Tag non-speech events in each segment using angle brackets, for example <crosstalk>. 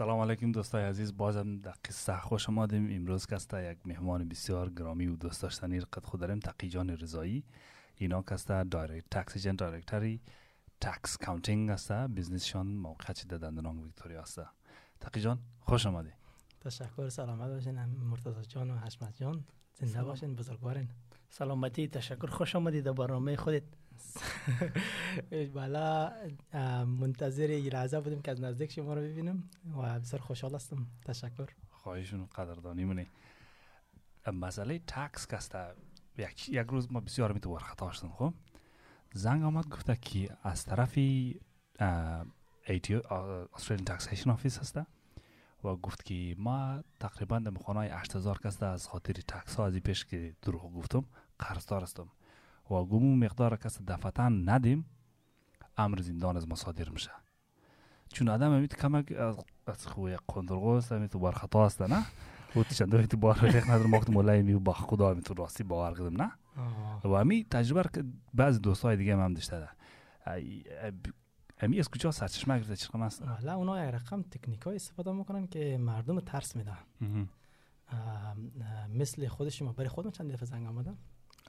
سلام علیکم دوستای عزیز. بازم در قصه خوش آمدیم. امروز کسته یک مهمان بسیار گرامی و دوست داشتنی قد خود داریم تقی جان رضایی. اینا کسته دایرکت تاکس ایجنت دایرکتری. تاکس کاونتینگ است بیزنسشان موقع چیده دندنان ویکتوریا است تقی جان خوش آمدی. تشکر. سلامت باشین مرتضی جان و حشمت جان. زنده باشین بزرگوارین. سلامتی تشکر. خوش آمدید در برنامه خودت. <laughs> بالا منتظر لحظه بودیم که از نزدیک شما رو ببینیم و بسیار خوشحال هستم. تشکر. خواهشون قدردانی منی. مسئله tax کسته یک, یک روز ما بسیار می تو خطا شدم خب؟ زنگ آمد گفته که از طرف ATO Australian Taxation Office هسته و گفت که ما تقریبا در مخانه 8000 کس از خاطر tax ها از پیش که دروغ گفتم قرضدار هستم. و گمون مقدار کس دفتن ندیم امر زندان از ما صادر میشه. چون آدم امید کمک از خوی قندرگو است امید بار خطا است نه؟ و دوی تو بار ریخ ندارم وقت مولای می با خدا امید تو راستی باور کردم نه؟ و امی تجربه که بعضی دوستای دیگه هم داشته ده امی از کجا سرچشمه گرفته؟ چقدر است؟ والا اونا یک رقم تکنیک های استفاده می‌کنن که مردم ترس میدن. مثل خود شما برای خودم چند دفعه زنگ آمدم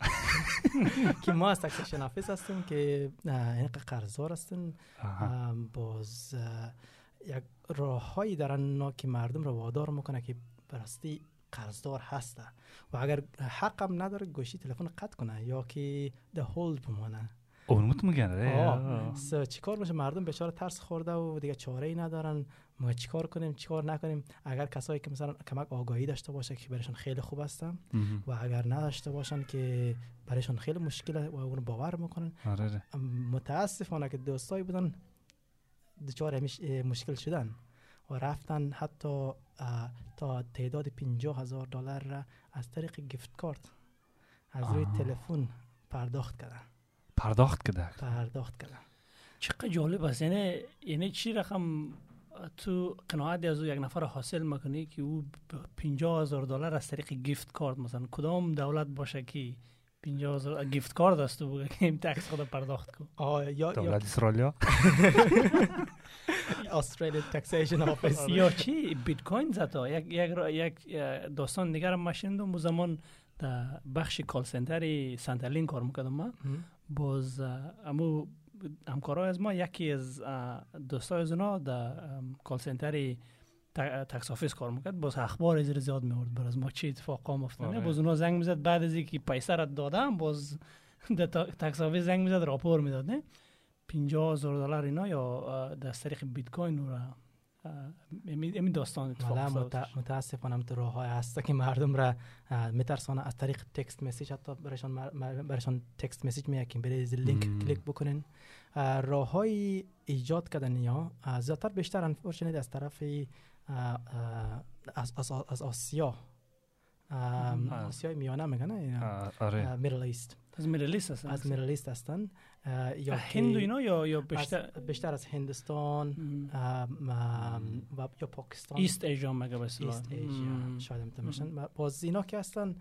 <laughs> که ما از آفیس هستیم که این قرضدار هستیم باز یک راه هایی دارن که مردم رو وادار می‌کنه که براستی قرضدار هسته. و اگر حقم نداره گوشی تلفن قطع کنه یا که ده هولد بمانه اونمت میگن چیکار میشه؟ مردم بیچاره ترس خورده و دیگه چاره ای ندارن. ما چیکار کنیم چیکار نکنیم؟ اگر کسایی که مثلا کمک آگاهی داشته باشه که برایشون خیلی خوب هستن و اگر نداشته باشن که برایشون خیلی مشکل و اون باور می‌کنن. آره. متاسفانه که دوستایی بودن دچار مشکل شدن و رفتن حتی تا تعداد 50 هزار دلار را از طریق گفت کارت از روی تلفن پرداخت کردن. پرداخت کرده پرداخت کردن. چقدر جالب است. یعنی یعنی چی رقم تو قناعت از یک نفر حاصل می‌کنی که او 50 هزار دلار از طریق gift card مثلا کدام دولت باشه که 50 هزار gift card است و که این tax خود پرداخت کن. یا دولت استرالیا استرالیا Taxation Office یا چی؟ بیت کوین زتا. یک یک یک داستان دیگر هم ماشین زمان در بخش call centre Centrelink کار می‌کردم ما باز امو همکارای از ما یکی از دوستای از اونا در call centre tax office کار می‌کرد. باز اخبار زیر زیاد میورد بر از ما چی اتفاق افتاده. آره. باز اونا زنگ می‌زد. بعد از اینکه پیسه را دادم باز <laughs> در tax office زنگ می‌زد راپور می‌داد نه؟ 50 هزار دلار اینا یا در طریق بیت کوین را این داستان اتفاق متاسفانه تو راه های هست که مردم را میترسانه از طریق text message حتی برشان برشان text message میگیم برای لینک کلیک بکنین. راه های ایجاد کردن یا زیادتر بیشتر unfortunately از طرف از, از, از آسیا آسیای میانه میگن آره. Middle East از Middle East هستن. از Middle East هستن. یا هند اینا یا یا بیشتر از بیشتر از هندوستان و یا پاکستان. ایست ایژا مگه بس ایست ایژا شاید میشن باز اینا که هستن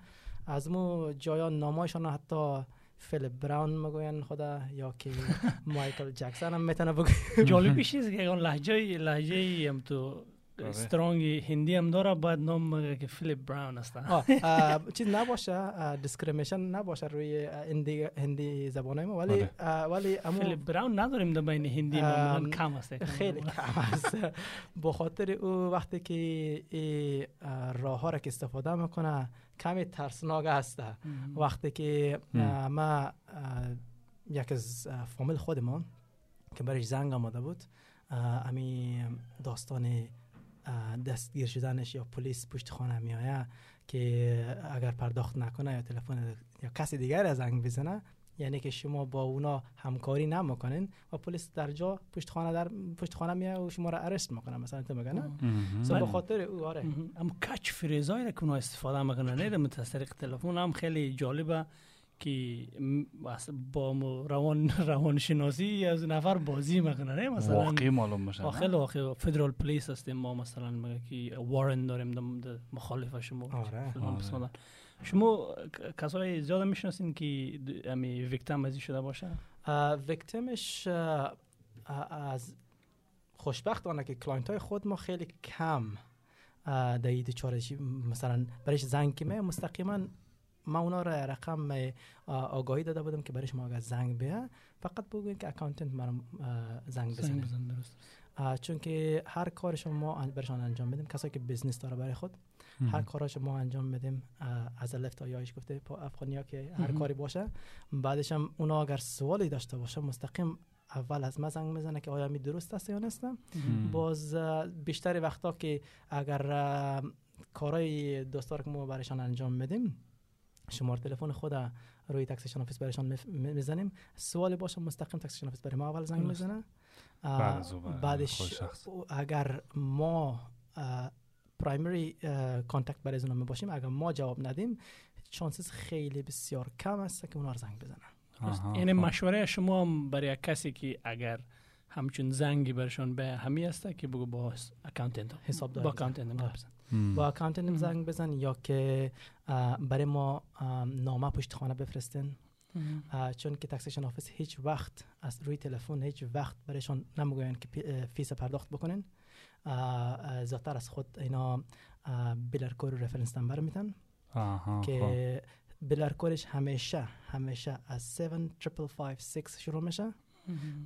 از مو جایا نامایشان حتی فیلیپ براون می‌گوین خدا یا که <laughs> مایکل جکسون هم می‌تونه بگه جالبی <laughs> چیز که اون لهجه لهجه هم تو استرانگ هندی هم داره باید نام مگه که فیلیپ براون است <laughs> چیز نباشه دیسکریمیشن نباشه روی هندی هندی زبان ما ولی ولی فیلیپ براون نداریم در بین هندی ما کم است خیلی کم است <laughs> به خاطر او وقتی که راه ها را که استفاده می‌کنه کمی ترسناک است. وقتی که ما یک از فامیل خودمان که برش زنگ آمده بود امی داستان دستگیر شدنش یا پلیس پشت خانه می که اگر پرداخت نکنه یا تلفن یا کسی دیگر از زنگ بزنه یعنی که شما با اونا همکاری نمی‌کنین و پلیس در جا پشت خانه در پشت خانه میاد و شما را ارست می‌کنه مثلا تو میگن نه؟ به خاطر او آره. اما کچ فریزایی که اونا استفاده می‌کنن نه طریق تلفن هم خیلی جالبه. که با روان <laughs> روان شناسی از نفر بازی می‌کنه مثلا واقعی معلوم میشه خیلی واقعی فدرال پلیس هستیم ما مثلا میگه که وارن داریم مخالف شما. آره. آره. شما کسای زیاد می‌شناسین که امی victim ازی شده باشه؟ victim ش از خوشبختانه که client های خود ما خیلی کم در این چارشی مثلا برایش زنگ که مستقیما ما اونا را رقم اه، آگاهی داده بودم که برایش ما اگر زنگ بیه فقط بگوین که accountant مرا زنگ بزنه. بزن درست. اه، چون که هر کارشون ما ان- برشان انجام میدیم کسایی که business داره برای خود هر کاراش ما انجام میدیم از الف تا یایش گفته پا افغانیا که هر. کاری باشه. بعدش هم اونا اگر سوالی داشته باشه مستقیم اول از ما زنگ می‌زنه که آیا می درست است یا نیست مم. باز بیشتر وقتا که اگر کارهای دوستار که ما برایشان انجام میدیم شمار تلفن خود روی Taxation Office برایشان می‌زنیم سوالی باشه مستقیم Taxation Office برای ما اول زنگ. می‌زنه بر- بعدش. اگر ما primary contact برای اونا باشیم اگر ما جواب ندیم chances خیلی بسیار کم است که اونا رو زنگ بزنن یعنی خب. مشوره شما هم برای کسی که اگر همچون زنگی برشان به همی است که بگو با accountant حسابدار با بزن. با accountant مم. زنگ بزن یا که برای ما نامه پشت خانه بفرستین. اه، چون که Taxation Office هیچ وقت از روی تلفن هیچ وقت برایشان نمی‌گوین که فیس پرداخت اه، زیادتر از خود اینا اه، biller code reference number میتن خب. که biller code ش همیشه همیشه از 7556 شروع میشه.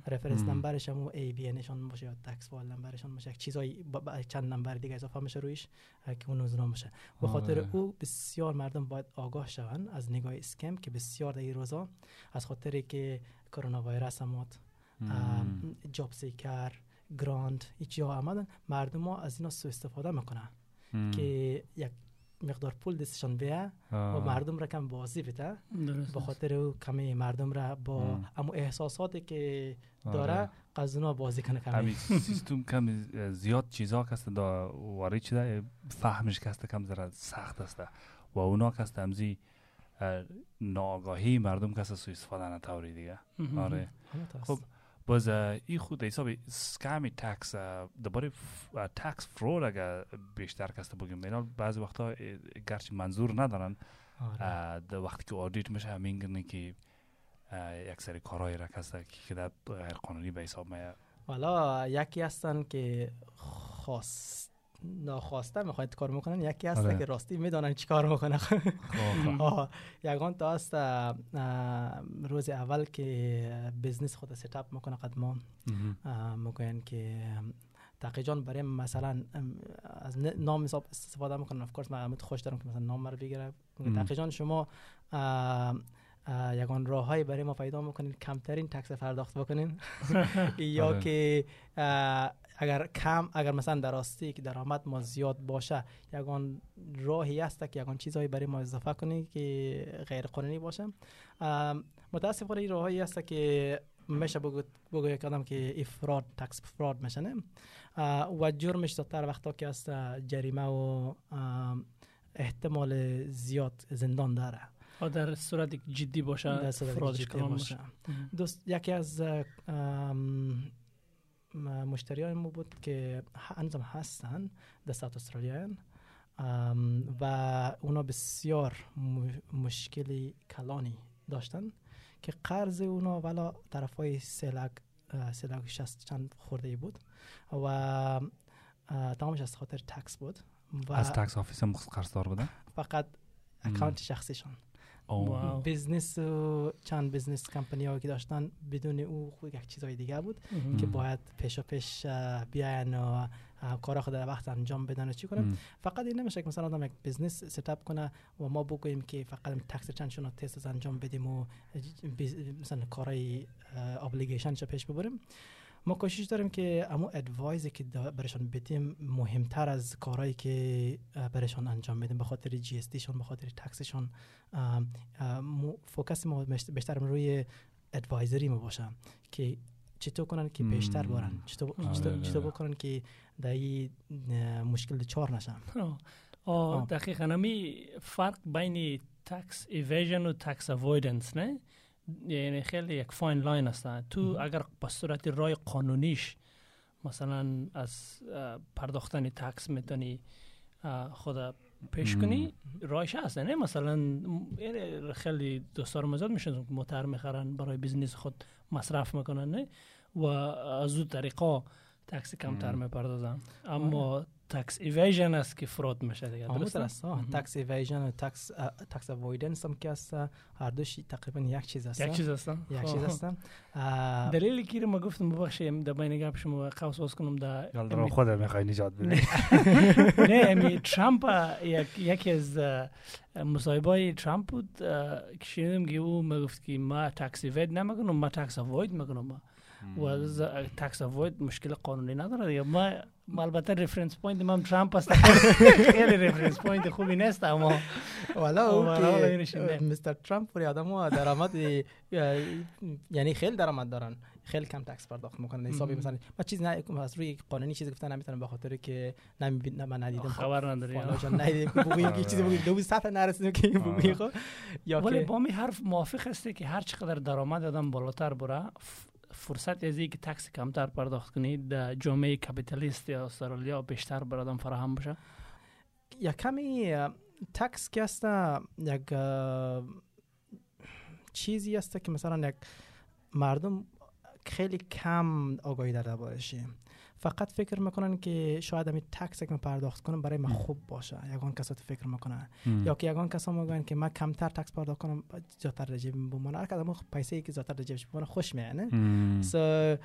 reference. number ش هم ABN شان باشه یا tax file number شان باشه یک چیزای چند نمبر دیگه اضافه میشه رویش که اون نوزنا باشه به خاطر. او بسیار مردم باید آگاه شوند از نگاه scam که بسیار در این روزا از خاطر که کرونا ویروس مم. جاب سیکر گراند هیچ جا آمدن مردم ها از اینا سو استفاده می‌کنن. که یک مقدار پول دستشان بیه و. مردم را کم بازی بده به خاطر او کمی مردم را با. امو احساساتی که آره. داره قزونا بازی کنه کمی همین <laughs> سیستم کم زیاد چیزا کست دا وارد شده فهمش کست کم ذره سخت است و اونا کست همزی اه، ناآگاهی مردم کست سو استفاده نتوری دیگه. آره خب باز ای خود حساب سکامی تکس دوباره تکس فرود اگر بیشتر کست بگیم. بینال بعضی وقتا گرچه منظور ندارن. آره. در وقتی که آدیت میشه همین که یک سری کارهای را کست که در غیر قانونی به حساب میه حالا یکی هستن که خواست ناخواسته می‌خواید کار می‌کنن یکی هستن آره. که راستی می‌دونن چی کار می‌کنن <laughs> یگان تا اه، روز اول که بزنس خود ستاپ می‌کنه قدما مهم. می‌گوین که تقی جان برای مثلا از نام حساب استفاده می‌کنن اف کورس من خوش دارم که مثلا نام رو بگیره. تقی جان شما یگان راههایی برای ما پیدا می‌کنین کمترین تکس پرداخت بکنین. <laughs> یا آره. که اگر کم اگر مثلا در راستی که درآمد ما زیاد باشه یگان راهی است که یگان چیزهایی برای ما اضافه کنی که غیر قانونی باشه. متاسفانه این راهایی است که میشه بگو بگو یک آدم که افراد تکس فراد میشنه. و جرمش زیادتر وقتا که است اه، جریمه و احتمال زیاد زندان داره. در صورت جدی باشه در فرادش جدی کلان باشه. باشه. دوست یکی از مشتریان ما بود که هنوزم هستن در South Australia ام، و اونا بسیار مشکلی کلانی داشتن که قرض اونا والا طرف های سه لک شست چند خورده ای بود. و تمامش از خاطر tax بود. و از tax office هم قرضدار بودن؟ فقط. account شخصیشان. wow. business و چند business company هایی که داشتن بدون او خود یک چیزای دیگه بود. که. باید پیش و پیش بیاین و کارا خود در وقت انجام بدن و چی کنن مم. فقط این نمیشه که مثلا آدم یک business setup کنه و ما بگوییم که فقط tax چندشون رو تست انجام بدیم و مثلا کارهای obligation پیش ببریم ما کوشش داریم که امو advice ی که برشان بدیم مهمتر از کارهایی که برشان انجام بدیم به خاطر GST به خاطر tax شون focus ما بیشتر- روی advisory ما باشه که چطور کنن که بیشتر چطور, آره، چطور, آره. چطور بکنن که در این مشکل دچار نشن. دقیقا همی فرق بین tax evasion و tax avoidance نه؟ یعنی خیلی یک fine line است تو. اگر به صورت راه قانونیش مثلا از پرداختن tax می‌تونی خود پیش. کنی رایش هست نه مثلا م- یعنی خیلی دوستار مزاد میشن که موتر می‌خرن برای بیزنس خود مصرف می‌کنن نه و از او طریقا تاکسی کمتر. می‌پردازن اما تکس ایویژن است که فرود میشه دیگه درسته است. تکس ایویژن و تکس تکس اوایدنس هم که است هر دوش تقریبا یک چیز است یک چیز هستن یک. چیز اه، دلیلی که ما گفتم ببخشید در بین گپ شما قوس باز کنم در یال خود می‌خوای نجات بدی نه امی ترامپ یک یکی از مصاحبه های ترامپ بود که شنیدم که او می‌گفت که ما tax evade نمی‌کنم ما tax avoid می‌کنم و از tax avoid مشکل قانونی نداره دیگه. ما البته reference point هم ترامپ است. <laughs> خیلی reference point خوبی نیست اما والا او. Mister ترامپ پوری آدم ها درآمد اه، یعنی خیلی درآمد دارن. خیلی کم tax پرداخت می‌کنن. حسابی. مثلا ما چیز نه از روی قانونی چیز گفتن نمی‌تونم به خاطر که نمیبین من ندیدم. خبر نداری. جان ندیدیم که بگوییم که چیزی بگوییم دو سطح نرسیدیم که بگوییم خب. یا ولی با می حرف موافق هستی که هر چقدر درآمد آدم بالاتر بره فرصت از اینکه تکس کمتر پرداخت کنید در جامعه کپیتالیست یا استرالیا بیشتر بر آدم فراهم بشه؟ یا کمی تکس که است یک چیزی است که مثلا یک مردم خیلی کم آگاهی در دربارشه فقط فکر می‌کنن که شاید همین tax که پرداخت کنم برای من خوب باشه. یگان کسات فکر می‌کنن. یا که یگان کسا میگن که من کمتر tax پرداخت کنم زیادتر د جیب بمونه هر کدام پیسه ای که زیادتر د جیبش بمونه خوش میانه so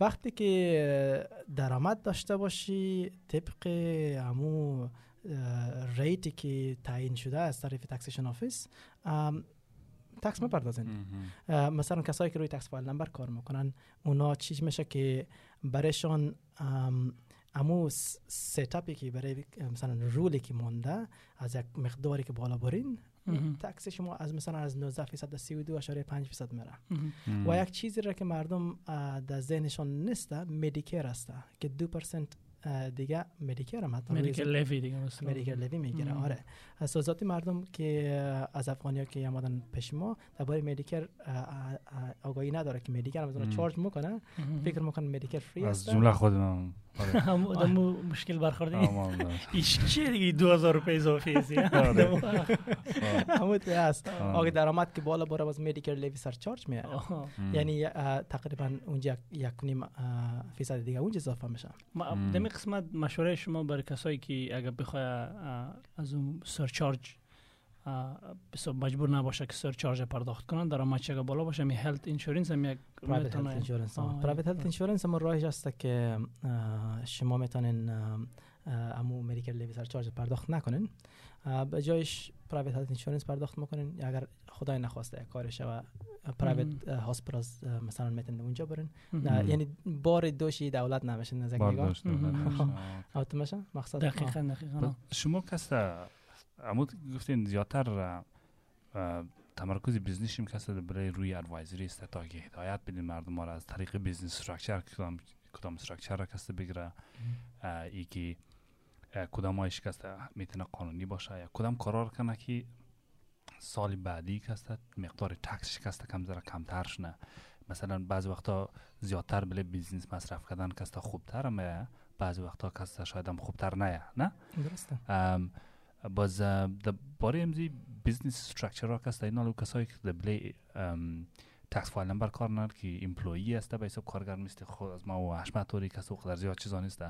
وقتی که درآمد داشته باشی طبق همو rate ی که تعیین شده از طرف Taxation Office tax مپردازین مثلا کسایی که روی tax file number کار می‌کنن اونا چیز میشه که برایشان ام، امو س- setup ی که برای مثلا rule ی که مونده از یک مقداری که بالا برین. tax شما از مثلا از 19 فیصد به 32 اشاره 5 فیصد میره. و یک چیزی را که مردم در ذهنشان نیست Medicare است که دو percent دیگه Medicare هم حتی medical levy دیگه مثلا Medicare levy می‌گیره. آره از ذاتی مردم که از افغانی ها که آمدن پیش ما درباره مدیکر اه، اه، اه، آگاهی نداره که مدیکر هم. چارج می‌کنه. فکر می‌کنه مدیکر فری از است جمله خودم آره. <laughs> همو دمو مشکل برخوردی آمان داشت. ایش چیه دیگه دو هزار روپی اضافی است یه؟ <laughs> آره. همون تو است آه. آگه درآمد که بالا بره باز مدیکر لیوی سر چارج میاره. یعنی تقریبا اونجا یک- نیم فیصد دیگه اونجا اضافه میشه. دمی قسمت مشوره شما برای کسایی که اگر بخواه اه، از اون surcharge مجبور نباشه که surcharge پرداخت کنن درآمد چقدر بالا باشه می health insurance هم یک private میتونه- health insurance آه، private health آه. insurance هم راهش هست که شما می‌تونین امو medical levy surcharge پرداخت نکنین به جایش private health insurance پرداخت می‌کنین اگر خدای نخواسته یک کار شوه private hospitals مثلا می‌تونین اونجا برین یعنی بار دوشی دولت نمیشین از یک نگاه دقیقا دقیقا. شما کس عمود گفتین زیادتر تمرکز business یم کس برای روی advisory است تا که هدایت بدین مردم را از طریق business structure کدام کدام structure را کس بگیره. ای که کدام هایش کس می‌تونه قانونی باشه یا کدام قرار کنه که سال بعدی کس مقدار تکسش کس کم ذره کمتر شنه مثلا بعض وقتا زیادتر بله بیزنس مصرف کردن کس خوبتر میه بعضی وقتا کس شاید هم خوبتر نیه نه؟ درسته. باز باره امزی بیزنس استرکچر را کست اینا کسایی که د بلی تکس فایل نمبر کار نر که امپلویی است به حساب کارگر مثل خود از ما و حشمت طوری کس در زیاد چیزا نیست.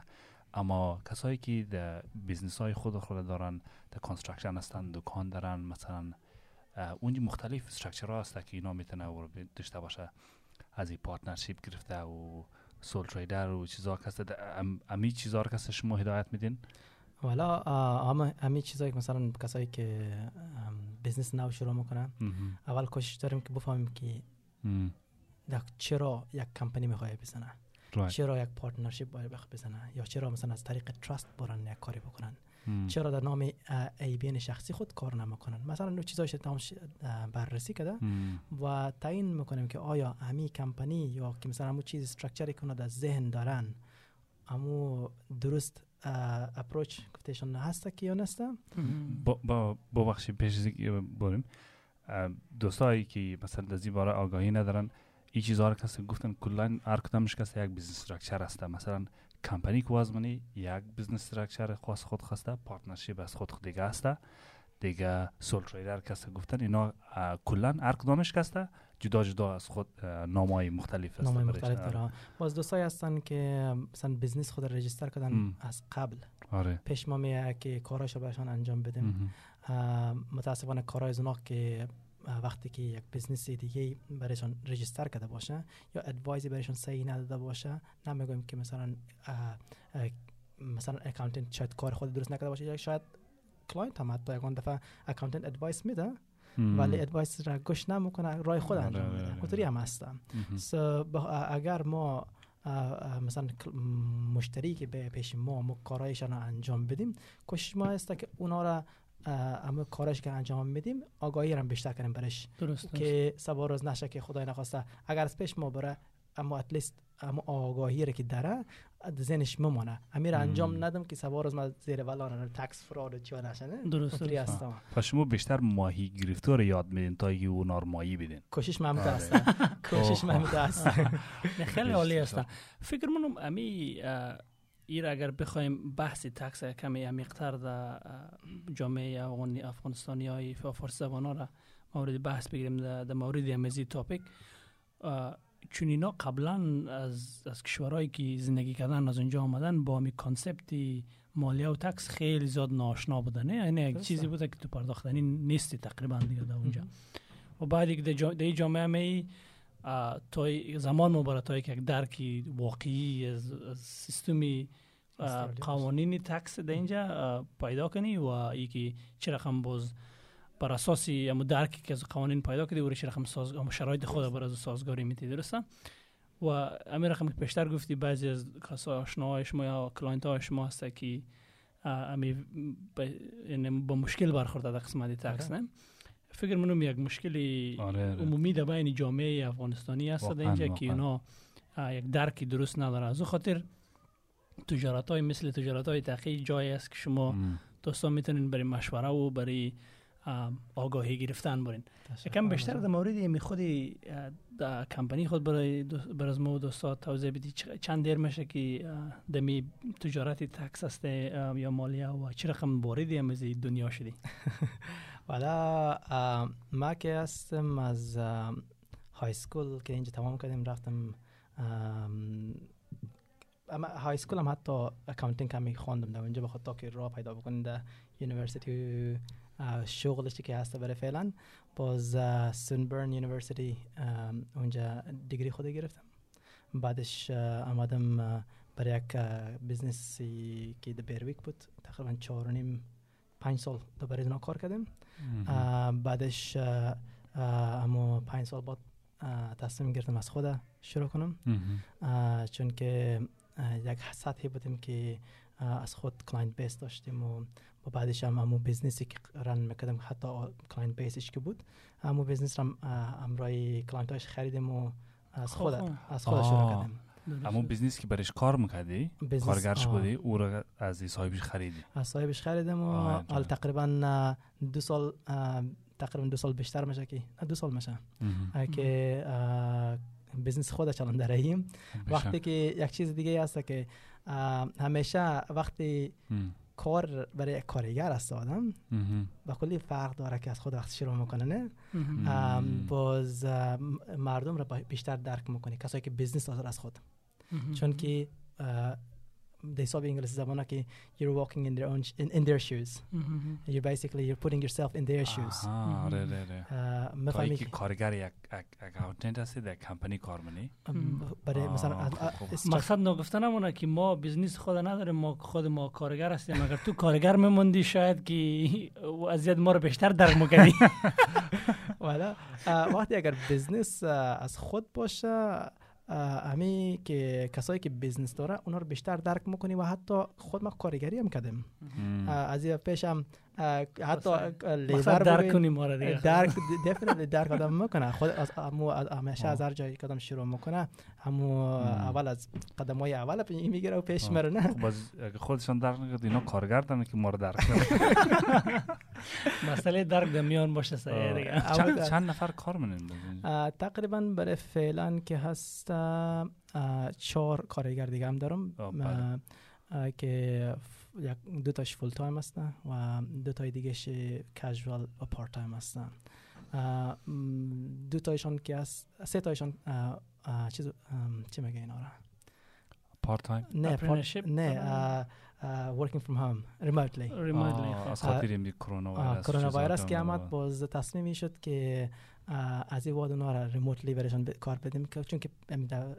اما کسایی که د بیزنس های خود خود دارن د construction هستن دکان دارن مثلا اونجا مختلف structure ها هست که اینا می‌تونه رو داشته باشه. از این partnership گرفته و sole trader و چیزا کس امی چیزا رو کس شما هدایت میدین؟ والا اه، همه چیزایی که مثلا کسایی که business نو شروع می‌کنن. اول کوشش داریم که بفهمیم که چرا یک کمپانی می‌خواد بزنه Right. چرا یک partnership باید بخ بزنه یا چرا مثلا از طریق trust برن یک کاری بکنن. چرا در نام ای بین شخصی خود کار نمی‌کنن مثلا نوع چیزایش تمام بررسی کرده. و تعیین می‌کنیم که آیا همی کمپانی یا که مثلا همون چیز structure ی اونا در ذهن دارن همو درست approach گفتهشون هسته که یا نسته. با با ببخشید پیش از اینکه بریم. اه، دوستایی که مثلا در این باره آگاهی ندارن این چیزها رو کسی گفتن کلا هر کدامش کسی یک business structure هسته مثلا کمپانی که وازمانی یک business structure خاص خود خواسته partnership از خود دیگه هسته دیگه sole trader کسته گفتن اینا کلا هر کدامش کسته جدا جدا از خود نامای مختلف است. نامای مختلف داره. باز دوستایی هستن که مثلا business خود register کردن ام. از قبل. آره. پیش ما میه که کاراشو بهشان انجام بدیم. متاسفانه کارهای زناق که وقتی که یک business دیگه برایشان register کرده باشه یا advice ی برایشان صحیح نداده باشه نمی‌گویم که مثلا مثلا accountant شاید کار خود درست نکرده باشه یا شاید client هم حتی یکان دفعه accountant advice میده ولی advice را گوش نمی‌کنه رای خود انجام آره، میده. آره، اونطوری هم هستم. اگر ما مثلا مشتری که به پیش ما ما کارایشان انجام بدیم کوشش ما است که اونا را اما کارش که انجام میدیم آگاهی را بیشتر کنیم برش. درست که سبا روز نشه که خدای نخواسته. اگر از پیش ما بره اما اتلیست اما آگاهی را که داره ذهنش ممانه امیر انجام ندم که سوار از ما زیر ولان تکس فراد چی نشنه. درست درست. پس شما بیشتر ماهی گرفتار یاد میدین تا اینکه او نارمایی بدین. کوشش محمود است <laughs> کوشش محمود است <laughs> <laughs> خیلی عالی است فکر منم امی ایر اگر بخوایم بحث تکس کمی عمیق‌تر در جامعه افغانستانی های فارسی زبان ها را مورد بحث بگیریم در مورد امزی topic چون اینا قبلا از, از کشورهایی که زندگی کردن از اونجا آمدن با می concept مالیه و tax خیلی زیاد ناآشنا بودن. یعنی یک چیزی بوده که تو پرداختنی نیستی تقریبا دیگه در اونجا. و بعد که در جامعه می تا زمان مبارد که یک درکی واقعی از, از سیستمی قوانین tax در اینجا پیدا کنی و یکی چه رقم باز بر اساس اما درکی که از قوانین پیدا کردی و رقم ساز شرایط خود بر از سازگاری میتی درسته؟ و امی رقم پیشتر گفتی بعضی از کسا آشناهای شما یا client های شما هست که امی یعنی با مشکل برخورد در قسمت tax نه؟ فکر منم یک مشکلی آره عمومی در بین جامعه افغانستانی هست در اینجا که اونا یک درکی درست نداره از خاطر تجارت های مثل تجارت های تحقیق جایی است که شما دوستان می‌تونین برای مشوره و برای آگاهی گرفتن برین. یکم بیشتر در مورد می خودی در کمپانی خود برای بر از ما دوستات توضیح بدی. چند دیر میشه که دمی تجارت تکس است یا مالیه و چه رقم واردی هم از دنیا شدی؟ <laughs> والا ما که هستم از های سکول که اینجا تمام کردیم رفتم اما high school هم حتی accounting کمی خواندم در اونجا بخاطر که راه پیدا بکنیم در university شغلشی که هست برای فعلا. باز Swinburne University اونجا degree ی خود گرفتم. بعدش آمدم برای یک business ی که در Berwick بود. تقریبا چهار و نیم پنج سال برای اینا کار کردیم. بعدش اما پنج سال بعد تصمیم گرفتم از خود شروع کنم. چون که یک سطحی بودیم که از خود client base داشتیم و و بعدش هم همون business ی که run می‌کردم حتی client base ش که بود همون business رو امرای client هاش خریدیم و از خود از خود شروع کردیم. همون business که برش کار می‌کردی؟ کارگرش بودی او رو از صاحبش خریدی؟ از صاحبش خریدم و حال تقریبا دو سال تقریبا دو سال بیشتر میشه که دو سال میشه. که business خود چلان داریم وقتی که یک چیز دیگه هست که همیشه وقتی کار برای کارگر است آدم و کلی فرق داره که از خود وقت شروع می‌کنه نه؟ باز مردم را بیشتر درک می‌کنه کسایی که business داره از خود. چون که د حساب انگلیسی زبان که you're walking in their own in, in their shoes. Mm-hmm. you're basically you're putting yourself in their shoes. آره آره می‌فهمی که کارگر یک accountant هستی در کمپانی کار منی برای مثلا مقصد نگفتن همونه که ما business خود نداریم ما خود ما کارگر هستیم اگر تو کارگر میموندی شاید که اذیت ما رو بیشتر درک می‌کنی والا وقتی اگر business از خود باشه امی که کسایی که business داره اونا رو بیشتر درک می‌کنی و حتی خود ما کارگری هم کردیم از این پیش هم حتی لیبر درک کنیم ما دیگه. درک دفنیتلی درک آدم می‌کنه. خود از همو همیشه از هر جایی کدام شروع می‌کنه همو اول از قدم های اول این می‌گیره و پیش میره نه؟ باز خودشان درک نکرد اینا کارگردن که ما رو درک <laughs> مسئله درک در میان باشه صحیح دیگه. چند نفر کار منین تقریبا برای فعلا که هست چهار کارگر دیگه هم دارم. که یک دو تاش full time هستن و دو تای دیگهش casual و part time هستن. دو تایشان که است سه تایشان چیز چی میگه اینا را part time نه Apprenticeship part- نه from home remotely. remotely از آه. خاطر این کرونا ویروس کرونا ویروس که آمد باز تصمیمی شد که از این واد اونا را remotely برشان کار بدیم چون که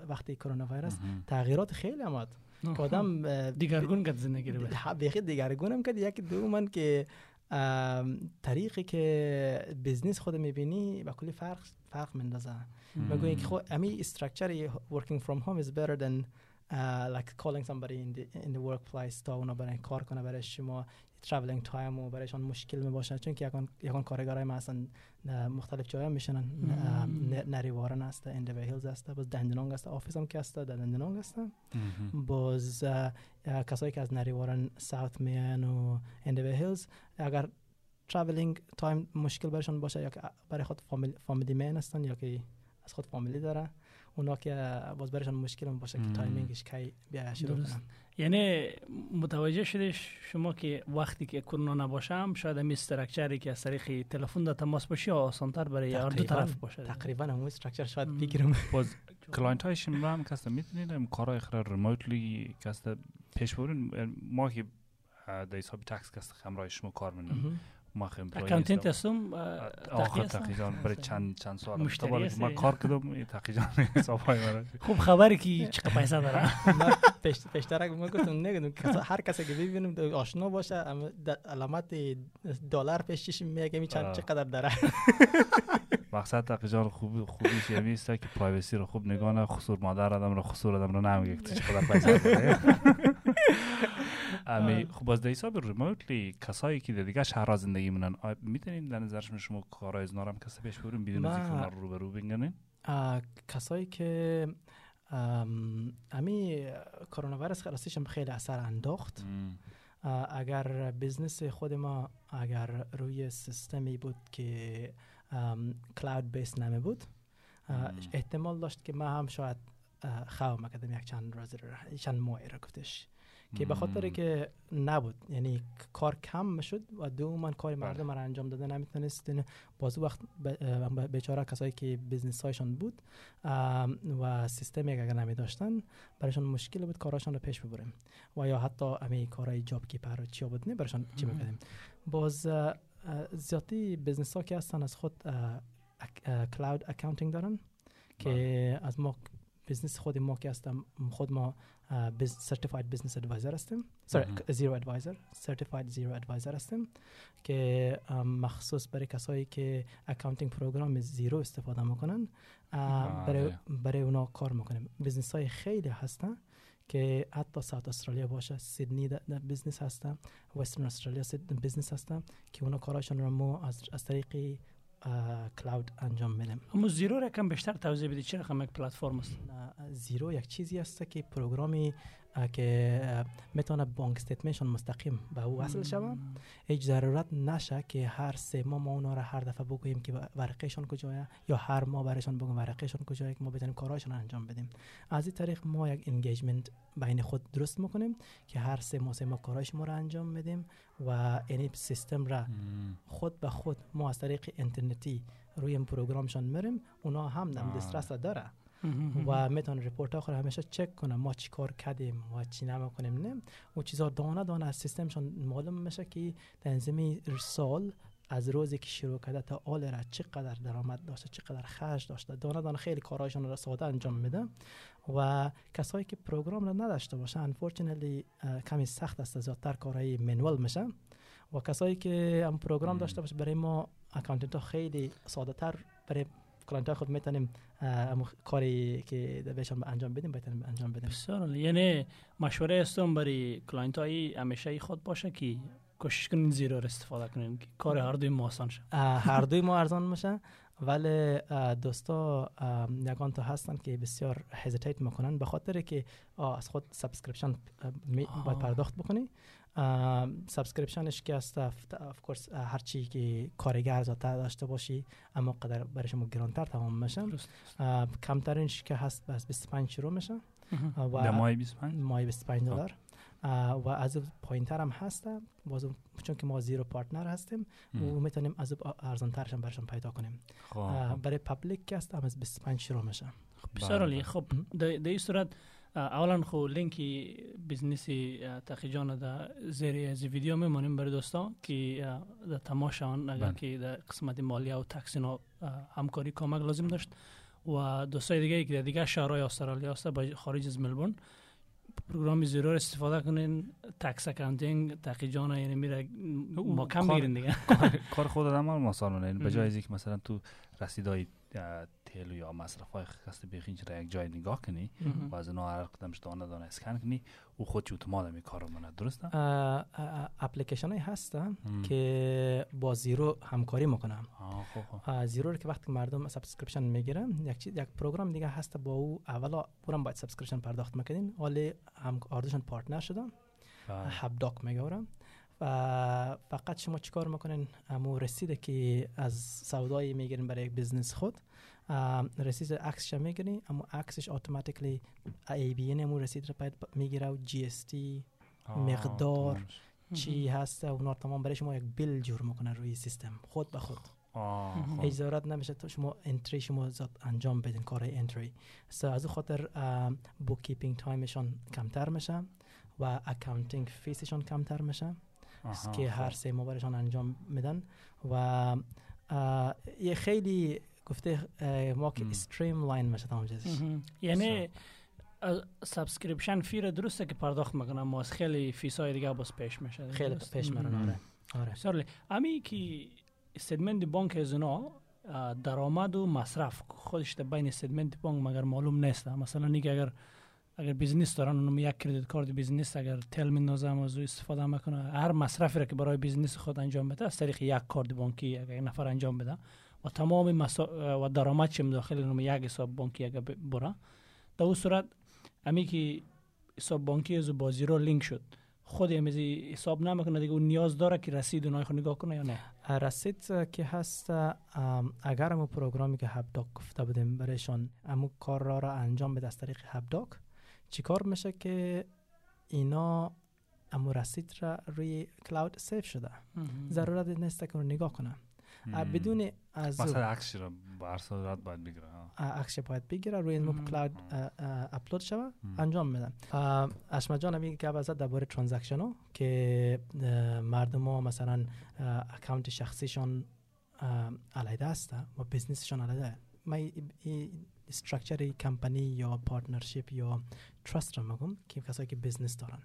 وقتی کرونا ویروس. تغییرات خیلی آمد که آدم دیگرگون کرد زندگی رو بیخی دیگرگونم کرد یک دو من که طریقی که بزنس خود می‌بینی با کلی فرق فرق مندازه می‌گویی که خب امی استراکچر working from home is better than uh, like calling somebody in the in the workplace تا اونا برای کار کنه برای شما. Traveling time و برایشان مشکل می باشه چون که یکان یکان کارگرای ما اصلا مختلف جایا میشنن. Narre Warren است Endeavour Hills است باز Dandenong است office هم که است در Dandenong است. باز کسایی که از Narre Warren South میان و Endeavour Hills اگر travelling time مشکل برشان باشه یا که برای خود فامیل family man هستن یا که از خود فامیلی داره اونا که باز برشان مشکل باشه که. timing ش کی بیا شروع. کنن یعنی متوجه شده شما که وقتی که کرونا نباشم شاید هم structure ی که از طریق تلفن در تماس باشی آسانتر برای هر دو تقریباً- طرف باشه. تقریبا همون structure شاید. بگیرم. <laughs> باز کلاینت های شما هم کسته می‌تونید هم کارهای خیلی ریموتلی کسته پیش برین. ما که در حساب تکس کسته همراه شما کار می‌کنم ما خیلی اکانتنت هستم آخر جان برای چند چند سال مشتری؟ ما کار کردم جان حساب های مرا خوب خبری که چقدر پیسه داره من پیش پیشتر ما گفتم نگم کسا هر کسی که ببینیم دو- آشنا باشه علامت دلار پیش چشم میگه می چند. چقدر داره مقصد جان خوب خوبیش یه است که پرایوسی رو خوب نگاه نه خسور مادر آدم رو خسور آدم رو نمیگه که چقدر پیسه داره امی خب باز در حساب ریموتلی کسایی که در دیگه شهرها زندگی مونن می‌تونین در نظر شما شما کارهای از نارم کسی پیش برین بدون از اینکه رو رو به رو بگنین کسایی که ام، امی کرونا ویروس خلاصیش خیلی اثر انداخت. اگر بزنس خود ما اگر روی سیستمی بود که cloud base نمی بود. احتمال داشت که ما هم شاید اه، خواه مکدم یک چند روز رو چند ماه را گفتش. که به خاطر. که نبود یعنی کار کم می‌شد و دوما کار بله. مردم را انجام داده نمی‌تونست باز وقت بیچاره کسایی که business هایشان بود و سیستم اگر نمی داشتن برایشان مشکل بود کاراشان رو پیش ببریم و یا حتی امی کارهای JobKeeper و چیا بود نه برایشان چی. می‌کردیم باز زیادی business ها که هستن از خود cloud accounting دارن که از ما business خود ما که هستم خود ما certified business advisor هستیم. Xero advisor certified Xero advisor هستیم که مخصوص برای کسایی که accounting program Xero استفاده می‌کنن ام، برای بله. برای اونا کار می‌کنیم business های خیلی هستن که حتی South Australia باشه سیدنی د- د- business هستن وسترن استرالیا بزنس هستن که اونا کاراشون رو ما از, از طریق کلاود انجام میدیم اما زیرو را کم بیشتر توضیح بدید. چه رقم یک پلتفرم است؟ زیرو یک چیزی است که پروگرامی که می‌تونه بانک استیتمنتشون مستقیم به او وصل شوه هیچ ضرورت نشه که هر سه ماه ما اونا رو هر دفعه بگوییم که ورقهشون کجایه یا هر ماه برایشان بگویم ورقهشون کجایه که ما بتونیم کارهاشون رو انجام بدیم از این طریق ما یک انگیجمنت بین خود درست می‌کنیم که هر سه ماه سه ماه کارهای ما رو انجام میدیم و این سیستم را. خود به خود ما از طریق اینترنتی روی این پروگرامشان میریم اونا هم نم آه. دسترس را داره و می‌تونه رپورت ها خود همیشه چک کنه. ما چی کار کردیم و چی نمی‌کنیم نه. و چیزا دانه دانه از سیستمشان معلوم میشه که تنظیم سال از روزی که شروع کرده تا آل را چقدر درآمد داشته چقدر خرج داشته. دانه دانه خیلی کارهایشان را ساده انجام میده و کسایی که program را نداشته باشه اه، کمی سخت است زیادتر کارهای manual میشه. و کسایی که هم program. داشته باشه برای ما accountant ها خیلی ساده تر برای client خود می‌تونیم کاری که بهشان انجام بدیم بتونیم انجام بدیم. بسیار. یعنی مشوره هستم برای client های همیشه ای خود باشه که کوشش کنین Xero رو استفاده کنین که کار هر دوی ما آسان شه. هر دوی ما ارزان میشه ولی دوستا اه، یگان تا هستن که بسیار hesitate می‌کنن به خاطر که از خود subscription آه. باید پرداخت بکنی. subscription ش که است of course هر چی که کارگر زیادتر داشته باشی امو قدر برای شما گرانتر تمام میشه. کمترینش که هست از 25 شروع میشه. و ماه 25 ماهی 25 دلار. اه، و از پایین تر هم هست باز چون که ما زیرو پارتنر هستیم و می‌تونیم از ارزان ترش هم برشان پیدا کنیم خب، خب. برای پبلیک که است هم از 25 شروع میشه بسیار بله. عالی خب در این صورت اولا خو لینکی بزنسی اه، تقی جان در زیر از ویدیو میمونیم برای دوستان که در تماشا آن اگر بله. که در قسمت مالی و تکس اینا اه، همکاری کمک لازم داشت و دوستای دیگه که دیگه شهرهای استرالیا هست با خارج از ملبورن پروگرام زیرو رو استفاده کنین تکس اکاونتینگ تقی جان یعنی میره ما کم بگیرین دیگه کار خود آدم آسان نه به. جای اینکه مثلا تو رسیدای اه، تیل یا مصرف های خسته بیخینج را یک جای نگاه کنی و از اونا هر قدمش دانه دانه اسکن کنی او خود چی اتومات می کارو منه درسته؟ اپلیکیشن هایی هستن. که با زیرو همکاری می‌کنم خب خب. زیرو رو که وقتی مردم سابسکریپشن می‌گیرن یک چیز یک پروگرام دیگه هست با او اولا برام باید سابسکریپشن پرداخت می‌کنین. ولی هم آردشان پارتنر شدن. بله. Hubdoc میگن و فقط شما چیکار می‌کنین؟ امو رسیده که از سودایی می‌گیرین برای یک business خود. رسید عکسش می‌گیرین اما عکسش automatically ABN امو رسید رو باید می‌گیره و GST مقدار. چی هست و اونا تمام برای شما یک bill جور می‌کنه روی سیستم خود به خود. هیچ ضرورت نمیشه تو شما entry شما زاد انجام بدین کار entry so از خاطر bookkeeping time شان کمتر میشه و accounting fees شان کمتر میشه. آها، که خب. هر سه ماه برشان انجام میدن و یه خیلی گفته ما که. streamline میشه تمام چیزش. یعنی subscription fee رو درسته که پرداخت می‌کنم ما از خیلی fees های دیگه باز پیش میشه خیلی؟ پیش. میرن آره آره عالی. امی که statement بانک از اونا درآمد و مصرف خودش بین استدمنت بانک مگر معلوم نیست مثلا نیگه اگر اگر بیزنس دارن اونم یک کردیت کارت بیزنس اگر تل میندازم از او استفاده می‌کنه هر مصرفی را که برای بیزنس خود انجام بده از طریق یک کارت بانکی اگر یک نفر انجام بده و تمام مسا... و درآمد چیم داخل اونم یک حساب بانکی اگر بره. در اون صورت امی که حساب بانکی از او با زیرو لینک شد خود امیزی حساب نمی‌کنه دیگه اون نیاز داره که رسید اونای خود نگاه کنه یا نه؟ رسید که هست اگر امو program ی که Hubdoc گفته بودیم برایشان امو کار را, را انجام بده از طریق Hubdoc چیکار میشه که اینا امو رسید را روی cloud save شده. ضرورت نیست که اون نگاه کنم. بدون از مثلا عکسش رو با هر صورت باید بگیره عکسش باید بگیره روی مم. cloud upload شوه. انجام میدن اه، اشما جان هم که ازت درباره transaction ها که مردم ها مثلا اه، account شخصیشان اه، علیده است و business شان علیده. من structure company یا partnership یا trust رو میگم که کسایی که business دارن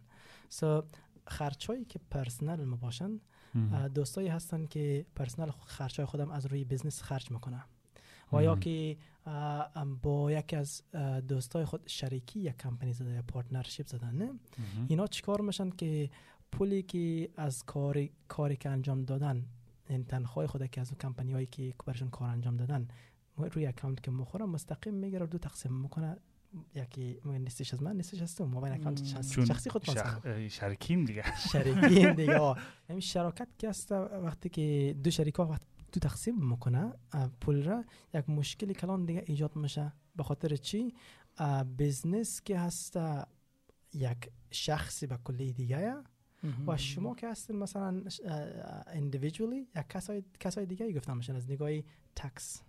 so خرچایی که personal ما باشن دوستایی هستن که personal خرچای خودم از روی business خرج می‌کنه و یا. که با یکی از دوستای خود شریکی یک کمپانی زده یا partnership زدن نه. اینا چیکار میشن که پولی که از کاری کاری که انجام دادن این تنخواه خود که از کمپانی هایی که برشون کار انجام دادن روی اکانت که مخوره مستقیم می‌گیره دو تقسیم می‌کنه. یکی نیستش از من نیستش از تو. ما اکانت شخصی خود شخ... اه، شریکیم دیگه. <laughs> شریکین دیگه. همین شراکت که هست وقتی که دو شریک ها وقت دو تقسیم می‌کنه پول را یک مشکل کلان دیگه ایجاد میشه. به خاطر چی؟ business که هست یک شخصی به کلی دیگه و شما که هستین مثلا individually یک کسای کسای دیگه گفتم میشن از نگاه tax.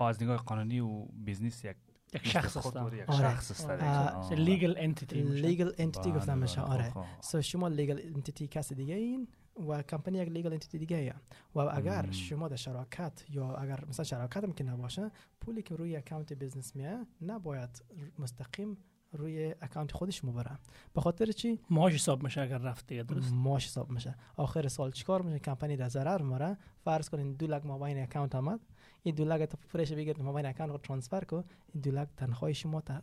از نگاه قانونی و business یک یک شخص است یک آره. شخص است آره. legal entity legal entity بله، گفتم میشه بله، آره. خب، خب. so شما legal entity کسی دیگه این و کمپانی یک legal entity دیگه ایه. و اگر مم. شما در شراکت یا اگر مثلا شراکت هم که نباشه پولی که روی account business میه نباید مستقیم روی account خودش مبره به خاطر چی؟ معاش حساب میشه اگر رفت دیگه درست؟ معاش حساب میشه. آخر سال چیکار میشه؟ کمپانی در ضرر مره فرض کنین دو لک مابین account آمد. این دو لک تو فرش بگیر مابین account رو transfer کو این دو لک تنخواه شما تا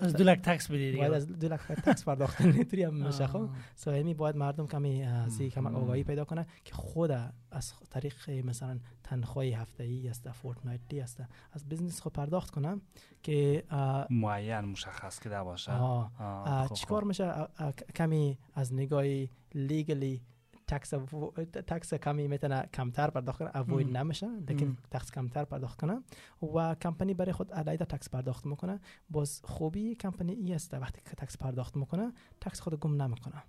از دو لک tax بدی دیگه. باید از دو لک tax پرداخت کنی. توی هم میشه. خب. so همی باید مردم کمی کمک مم. آگاهی پیدا کنه که خود از طریق مثلا تنخواه هفته ای است fortnightly است از business خود پرداخت کنم که معین مشخص که باشه خب، چیکار خب. میشه؟ کمی از نگاه legally tax tax کمی می‌تونه کمتر پرداخت کنه. اوید. نمیشه لیکن. tax کمتر پرداخت کنه. و کمپانی برای خود علیده tax پرداخت می‌کنه. باز خوبی کمپانی ای است وقتی که tax پرداخت می‌کنه tax خود گم نمی‌کنه.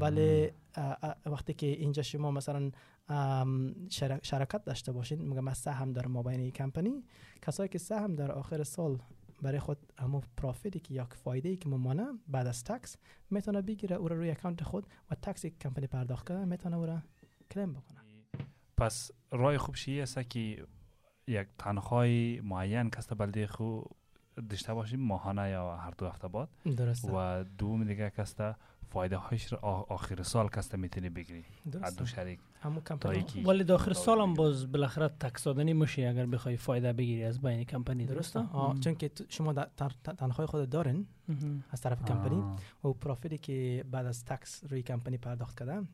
ولی وقتی که اینجا شما مثلا شرکت داشته باشین میگم من سهم دارم مابین این کمپانی کسایی که سهم در آخر سال برای خود همون پرافیتی که یا فایده ای که ممانه بعد از تکس می‌تونه بگیره او رو روی اکانت خود و تکسی که کمپانی پرداخت کرده می‌تونه او رو کلیم بکنه. پس رای خوبش این است که یک تنخواه معین کسته بلده خو داشته باشیم ماهانه یا هر دو هفته بعد؟ درسته. و دوم دیگه کسته فایده هایش آخر سال کسته می‌تونی بگیری؟ از دو شریک. همون تا کمپانی ولی داخل سال هم باز بالاخره تکس دادنی میشه اگر بخوای فایده بگیری از بین کمپانی درسته؟ آه، چون که شما تنخواه خود دارین. از طرف کمپانی. و پروفیتی که بعد از تکس روی کمپانی پرداخت کردن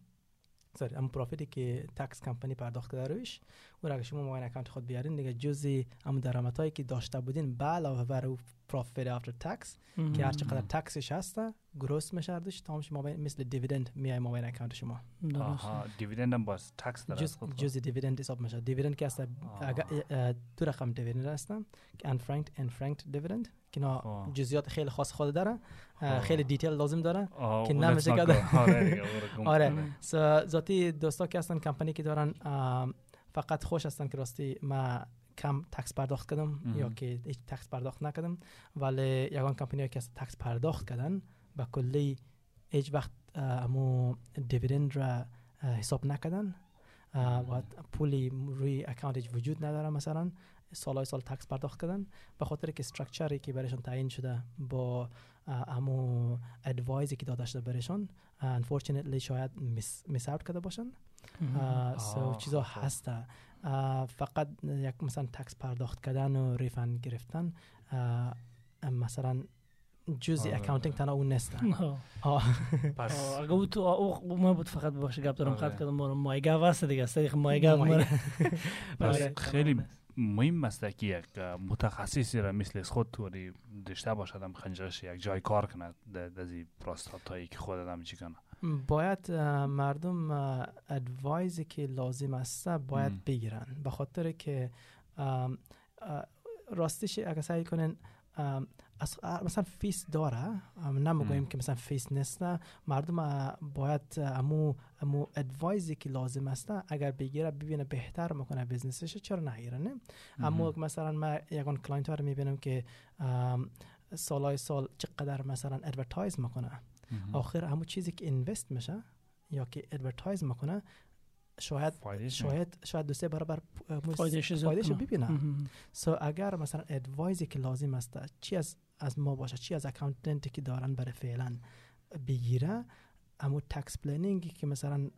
سوری اما پروفیتی که تکس کمپانی پرداخت کرده رویش او را اگه شما موبایل اکانت خود بیارین دیگه جزی اما درآمدهایی که داشته بودین به علاوه بر او پروفیت افتر تکس. که هر چقدر تکسش هسته گروس میشه اردش تمامش موبایل مثل دیویدند میای موبایل اکانت شما آها دیویدند هم باز تکس داره جز جزی دیویدند حساب میشه دیویدند که هست اگر دو رقم دیویدند هستن که انفرانکت انفرانکت دیویدند که اینا آه. جزئیات خیلی خاص خود داره آه. خیلی دیتیل لازم داره که نمیشه. <laughs> آره آره. ذاتی دوستا که هستن کمپانی که دارن فقط خوش هستن که راستی ما کم تکس پرداخت کردم. یا که هیچ تکس پرداخت نکردم. ولی یگان کمپانی که تکس پرداخت کردن به کلی هیچ وقت امو دیویدند را حساب نکردن. و پولی روی اکانتش وجود نداره مثلا. سالهای سال تکس پرداخت کردن به خاطر که استرکچری که برایشان تعیین شده با امو ادوایزی که داده شده برایشان unfortunately شاید میس, میس اوت کرده باشن. سو چیزا خب،. هسته اه، فقط یک مثلا تکس پرداخت کردن و ریفند گرفتن مثلا آره. اکاونتینگ تنها اون نیست. پس اگه او تو او ما بود فقط باشه گپ دارم آره. خط کردم ما مایگا واسه دیگه است دیگه مایگا <laughs> آره. خیلی مهم است که یک متخصصی را مثل خود توری داشته باشد هم خنجرش یک جای کار کند در زی پراستات هایی که خود هم چی کنه باید مردم اه، advice ی که لازم است باید. بگیرن به خاطر که راستش اگه سعی کنن مثلا fees داره نمی‌گویم مم. که مثلا fees نیست مردم باید امو امو advice ی که لازم است اگر بگیره ببینه بهتر می‌کنه business ش چرا نگیره نه. اما مثلا من یگان client ها رو می‌بینم که ام، سالهای سال چقدر مثلا advertise می‌کنه. آخر همون چیزی که invest میشه یا که advertise می‌کنه شاید شاید شاید دو سه برابر فایدهش زیاد فایدهش کنه. ببینه. so اگر مثلا advice ی که لازم است چی از از ما باشه چی از accountant ی که دارن برای فعلا بگیره اما tax planning ی که مثلا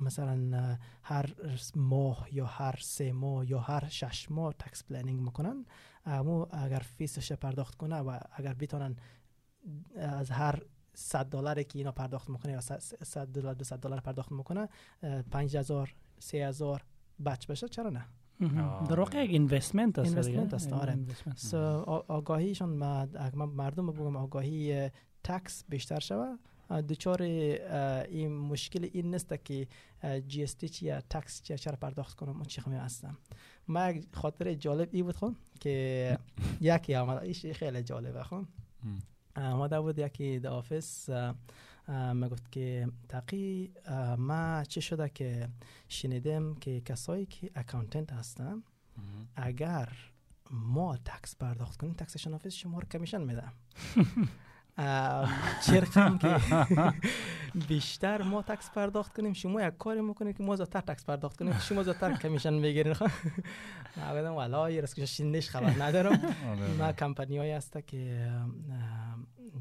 مثلا هر ماه یا هر سه ماه یا هر شش ماه tax planning می‌کنن اما اگر fees ش پرداخت کنه و اگر بتونن از هر 100 دلاری که اینا پرداخت می‌کنه یا 100 دلار 200 دلار پرداخت می‌کنه 5000 3000 بچت بشه چرا نه. در واقع یک investment است investment دیگه. است، آره. so آ- آگاهیشان ما اگه من مردم بگم آگاهی اه، tax بیشتر شوه دچار این مشکل این نیست که GST چیه tax چیه چرا پرداخت کنم و چی خمی هستم ما یک خاطر جالب ای بود خون که <laughs> یکی آمده ایش خیلی جالبه خون مم. آمده بود یکی در آفیس ما گفت که تقی ما چه شده که شنیدم که کسایی که اکاونتنت هستن. اگر ما تکس پرداخت کنیم تکسشن آفیس شما رو کمیشن میده <laughs> چرا که بیشتر ما تکس پرداخت کنیم شما یک کاری می‌کنید که ما زودتر تکس پرداخت کنیم شما زودتر کمیشن می‌گیرین <laughs> ما گفتم والا یه رسکش شینش خبر ندارم <laughs> ما. کمپانی هایی هست که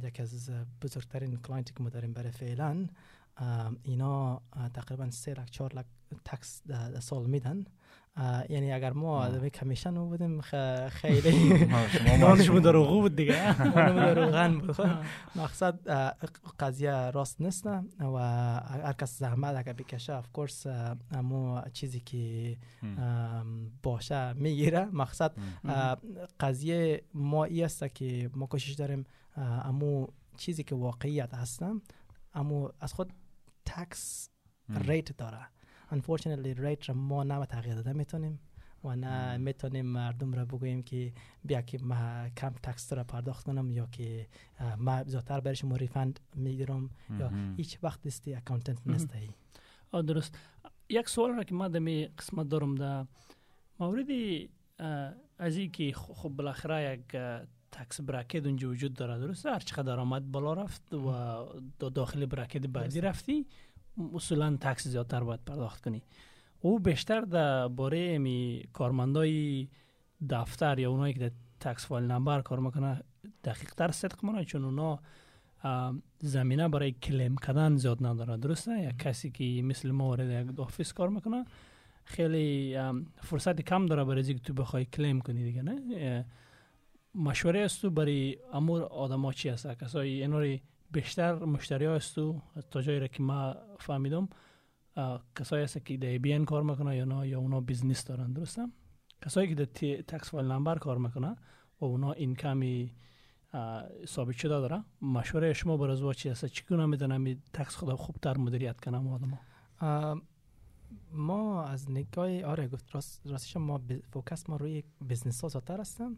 یکی از بزرگترین client ی که ما داریم برای فعلا اینا تقریبا سه لک چهار لک tax سال میدن. یعنی اگر ما. آدم commission رو بودیم <laughs> خیلی نانمون در روغن بود دیگه. <laughs> مانمون روغن بود. خب. مقصد قضیه راست نیست و هر کس زحمت اگر بکشه of course امو چیزی که باشه می‌گیره. مقصد قضیه ما ای است که ما کوشش داریم امو چیزی که واقعیت هستم امو از خود tax rate داره. Unfortunately rate را ما نه تغییر داده می‌تونیم و نه می‌تونیم مردم را بگوییم که بیا که ما کم tax را پرداخت کنم یا که ما زیادتر برای شما refund می‌گیرم یا هیچ وقت دستی accountant نسته ای درست. یک سوال را که ما دمی قسمت دارم در موردی از این که خب بالاخره یک تکس براکت اونجا وجود داره درسته هر چقدر درآمد بالا رفت و داخل براکت بعدی رفتی اصولا تکس زیادتر باید پرداخت کنی او بیشتر در باره می کارمندای دفتر یا اونایی که در تکس فایل نمبر کار می‌کنه دقیق تر صدق منه چون اونا زمینه برای claim کردن زیاد نداره درسته یا کسی که مثل ما وارد یک office کار می‌کنه خیلی فرصت کم داره برای اینکه تو بخوای claim کنی دیگه نه مشوره است برای امور آدم چی هست کسایی اینوری بیشتر مشتری ها است تا جایی را که ما فهمیدم کسایی هست که در ABN کار می‌کنه یا نه یا اونا business دارن درسته؟ کسایی که در tax file number کار می‌کنه و اونا اینکمی ثابت شده داره مشوره شما بر از چی هست چگونه می‌دونم tax خدا خوبتر مدیریت کنم آدم ما از نگاه آره گفت راست راستش ما focus ما روی business ها زیادتر هستم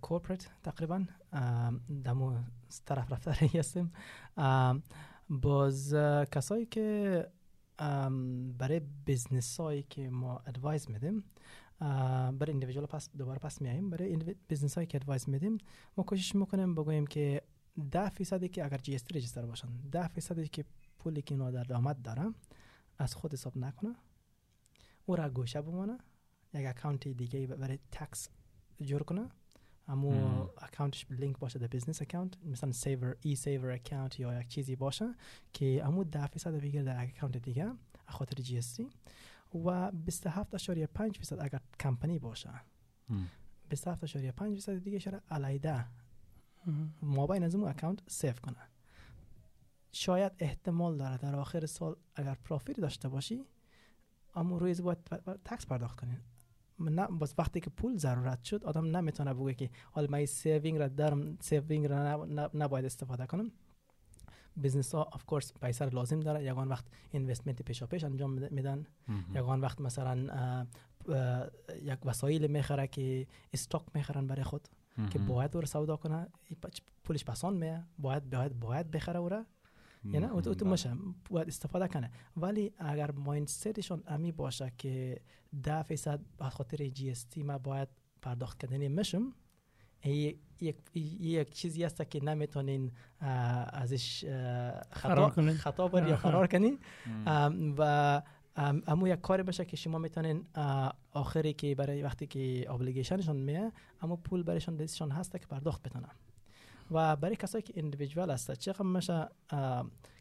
corporate تقریبا. دمو طرف رفته <laughs> هستیم. باز کسایی که برای business هایی که ما advice میدیم برای individual پس دوباره پس میاییم برای business هایی که advice میدیم ما کوشش می‌کنیم بگوییم که ده فیصدی که اگر GST register باشن ده فیصدی که پولی که اینا در آمد داره از خود حساب نکنه. او را گوشه بمانه یک account دیگه برای tax جور کنه. امو account ش link باشه در business account مثلا saver e-saver account یا یک چیزی باشه که امو ده فیصد بگیره در account دیگه خاطر GST و 27.5 فیصد اگر کمپانی باشه. 27.5 فیصد دیگه شده علیده مابین از اون account save کنه. شاید احتمال داره در آخر سال اگر profit داشته باشی اما روی باید tax پرداخت کنین نه باز وقتی که پول ضرورت شد آدم نمی‌تونه بگه که حالا من saving را دارم saving را نباید استفاده کنم. business ها of course پیسر لازم داره یگان وقت investment پیشا پیش انجام میدن. یگان وقت مثلا یک وسایل می‌خره که stock می‌خرن برای خود که باید او سودا کنه. پولش پسان میه. باید باید باید بخره او یعنی او تو میشه باید استفاده کنه. ولی اگر mindset شون امی باشه که ده فیصد به خاطر GST ما باید پرداخت کردنی میشم یک یک چیزی هست که نمی‌تونین ازش خطا خطا بر یا <laughs> فرار کنین. و امو یک کاری باشه که شما می‌تونین آخری که برای وقتی که ابلیگیشنشون میه اما پول برایشون دستشون هست که پرداخت بتونن. و برای کسایی که اندیویدوال هست چه میشه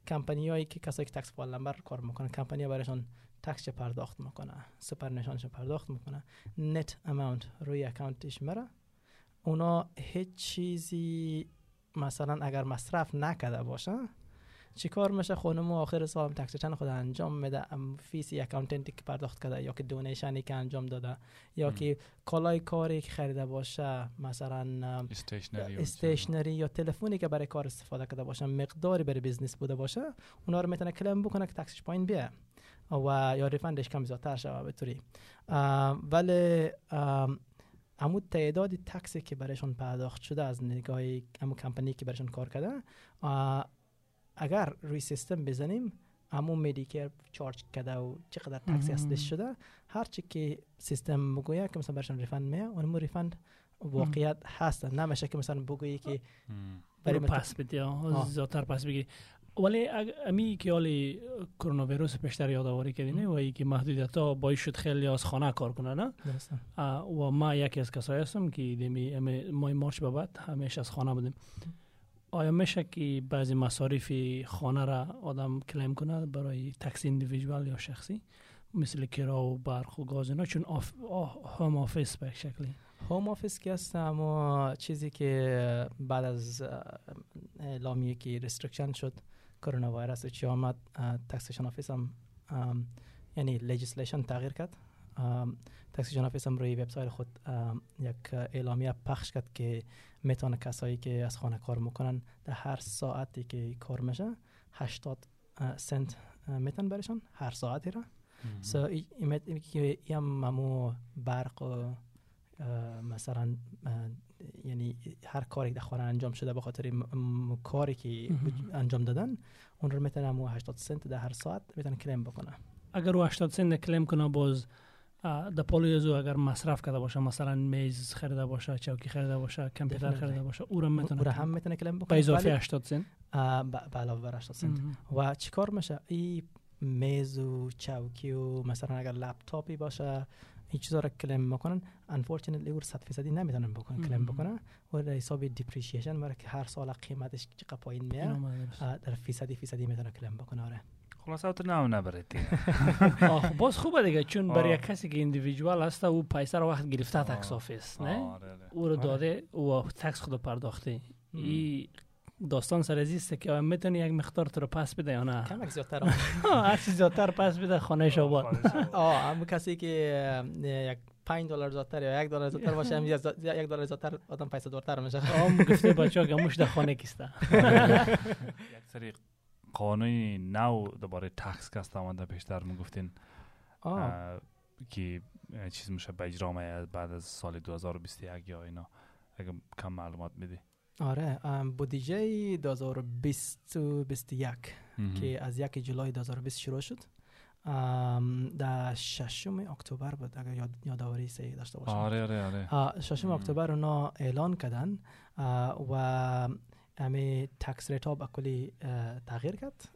کمپانی هایی که کسایی که تکس فایل نمبر کار می‌کنن کمپانی برایشون تکس پرداخت می‌کنه سپر نشانش پرداخت می‌کنه net amount روی account ش میره اونا هیچ چیزی مثلا اگر مصرف نکده باشه چی کار میشه خونم آخر سال چند خود انجام میده؟ fees ی accountant ی که پرداخت کرده یا که donation ی که انجام داده یا که کالای کاری که خریده باشه مثلا stationery یا تلفنی که برای کار استفاده کرده باشه مقداری برای business بوده باشه اونا رو می‌تونه claim بکنه که tax ش پایین بیه و یا ریفندش کم زیادتر شوه به ولی امو تعداد تکسی که برایشون پرداخت شده از نگاه امو کمپانی که برایشون کار کرده اگر روی سیستم بزنیم امو میدیکر چارج کرده و چقدر تکسی هستش شده هر چی که سیستم بگویه که مثلا برایشون ریفند میه اونمو ریفند واقعیت هست. نمیشه که مثلا بگویی که برای پس بدی زیادتر پس بگیری. ولی امی که حالی کرونا ویروس پیشتر یادآوری کردین و ای که محدودیت ها باعث شد خیلی از خانه کار کنه نه؟ و ما یکی از کسایی هستم که دیمی مای مارچ به بعد همیشه از خانه بودیم. آیا میشه که بعضی مصارف خانه را آدم claim کنه برای tax ی individual یا شخصی؟ مثل کرا و برق و گاز اینا چون of home office به شکلی. home office که هست اما چیزی که بعد از اعلامیه که restriction شد کرونا ویروس چی آمد taxation office هم یعنی legislation تغییر کرد. taxation office هم روی وبسایت خود یک اعلامیه پخش کرد که می‌تونه کسایی که از خانه کار می‌کنن در هر ساعتی که کار میشه 80 اه، سنت میتن برشان هر ساعتی را سو ای- ای مت- ای که برق و مثلا یعنی هر کاری در خانه انجام شده به خاطر کاری که انجام دادن اون رو می‌تونه همو 80 سنت در هر ساعت می‌تونه کلیم بکنه اگر او 80 سنت کلیم کنه باز در پالوی از او اگر مصرف کرده باشه مثلا میز خریده باشه چوکی خریده باشه کامپیوتر. خریده باشه او را او می‌تونه رو هم می‌تونه کلیم به بکنه اضافه ولی- 80 سنت. به علاوه بر 80 سنت. و چیکار میشه؟ این میز و چوکی و مثلا اگر لپتاپی باشه این چیزا رو کلیم می‌کنن انفورچنتلی او 100 فیصدی نمی‌تونن بکنن کلیم. بکنن. و در حساب دیپریشیشن برای که هر سال قیمتش چقدر پایین میاد در فیصدی فیصدی می‌تونه کلیم بکنه. آره. خلاصه تو نام نبرید <laughs> خب باز خوبه دیگه چون برای کسی که ایندیویدوال هست او پیسه رو وقت گرفته. تکس آفیس نه؟ آره، آره. او رو آره. داده او تکس خود پرداخته. این داستان سر از است که می‌تونی یک مقدار تو رو پس بده یا نه؟ کمک زیادتر <laughs> هر زیادتر پس بده خانه شاباد آه <laughs> هم کسی که یک 5 دلار زیادتر یا یک دلار زیادتر باشه هم یک دلار زیادتر آدم پیسه دارتر میشه. آم گفته بچه ها که موش در خانه کیسته. یک سری قانون نو دوباره تکس که است آمده پیشتر می‌گفتین که چیز میشه به اجرا بعد از سال 2021 یا اینا. اگه کم معلومات میدی. آره ام، بودجه 2020 و 21 که از یک جولای 2020 شروع شد ام، در ششم اکتبر بود اگر یاد یادآوری صحیح داشته باشم. آره آره آره. ششم. اکتبر اونا اعلان کردن و همه tax rate ها به کلی تغییر کرد.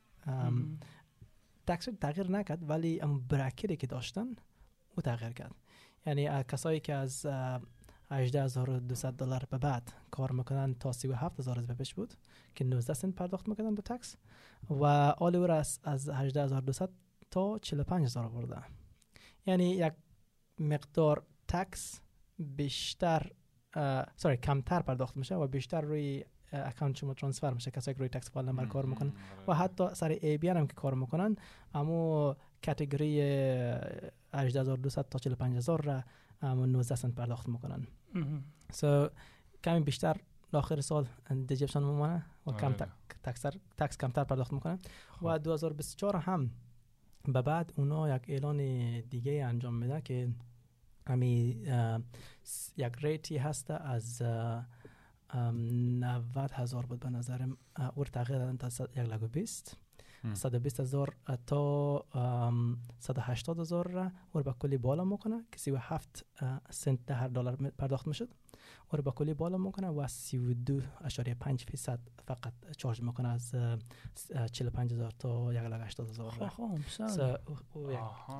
tax rate تغییر نکرد ولی ام bracket ی که داشتن او تغییر کرد. یعنی کسایی که از اه، 18200 دلار به بعد کار می‌کنن تا 37000 از بهش بود که 19 سنت پرداخت می‌کنن به tax و آل او از, از 18200 تا 45000 آورده یعنی یک مقدار tax بیشتر sorry کمتر پرداخت میشه و بیشتر روی account شما transfer میشه کسایی که روی tax file number کار می‌کنن. و حتی سر ABN هم که کار می‌کنن اما category اه، 18200 تا 45000 را اما 19 سنت پرداخت می‌کنن. سو کمی بیشتر آخر سال دیجپشن میمونه و کم آره. تک تکسر تکس کمتر پرداخت می‌کنن و 2024 هم به بعد اونا یک اعلان دیگه انجام میده که همی یک ریتی هست از 90 هزار بود به نظرم. او رو تغییر دادن تا صد- یک لگ و بیست. هم. 120 هزار تا ام، 180 هزار را او رو به کلی بالا می‌کنه که 37 اه، سنت در هر دلار پرداخت می‌شد. او رو به کلی بالا می‌کنه و 32.5 فیصد فقط چارج می‌کنه از اه، س- اه، 45 هزار تا 1 لگ 80 هزار را. خب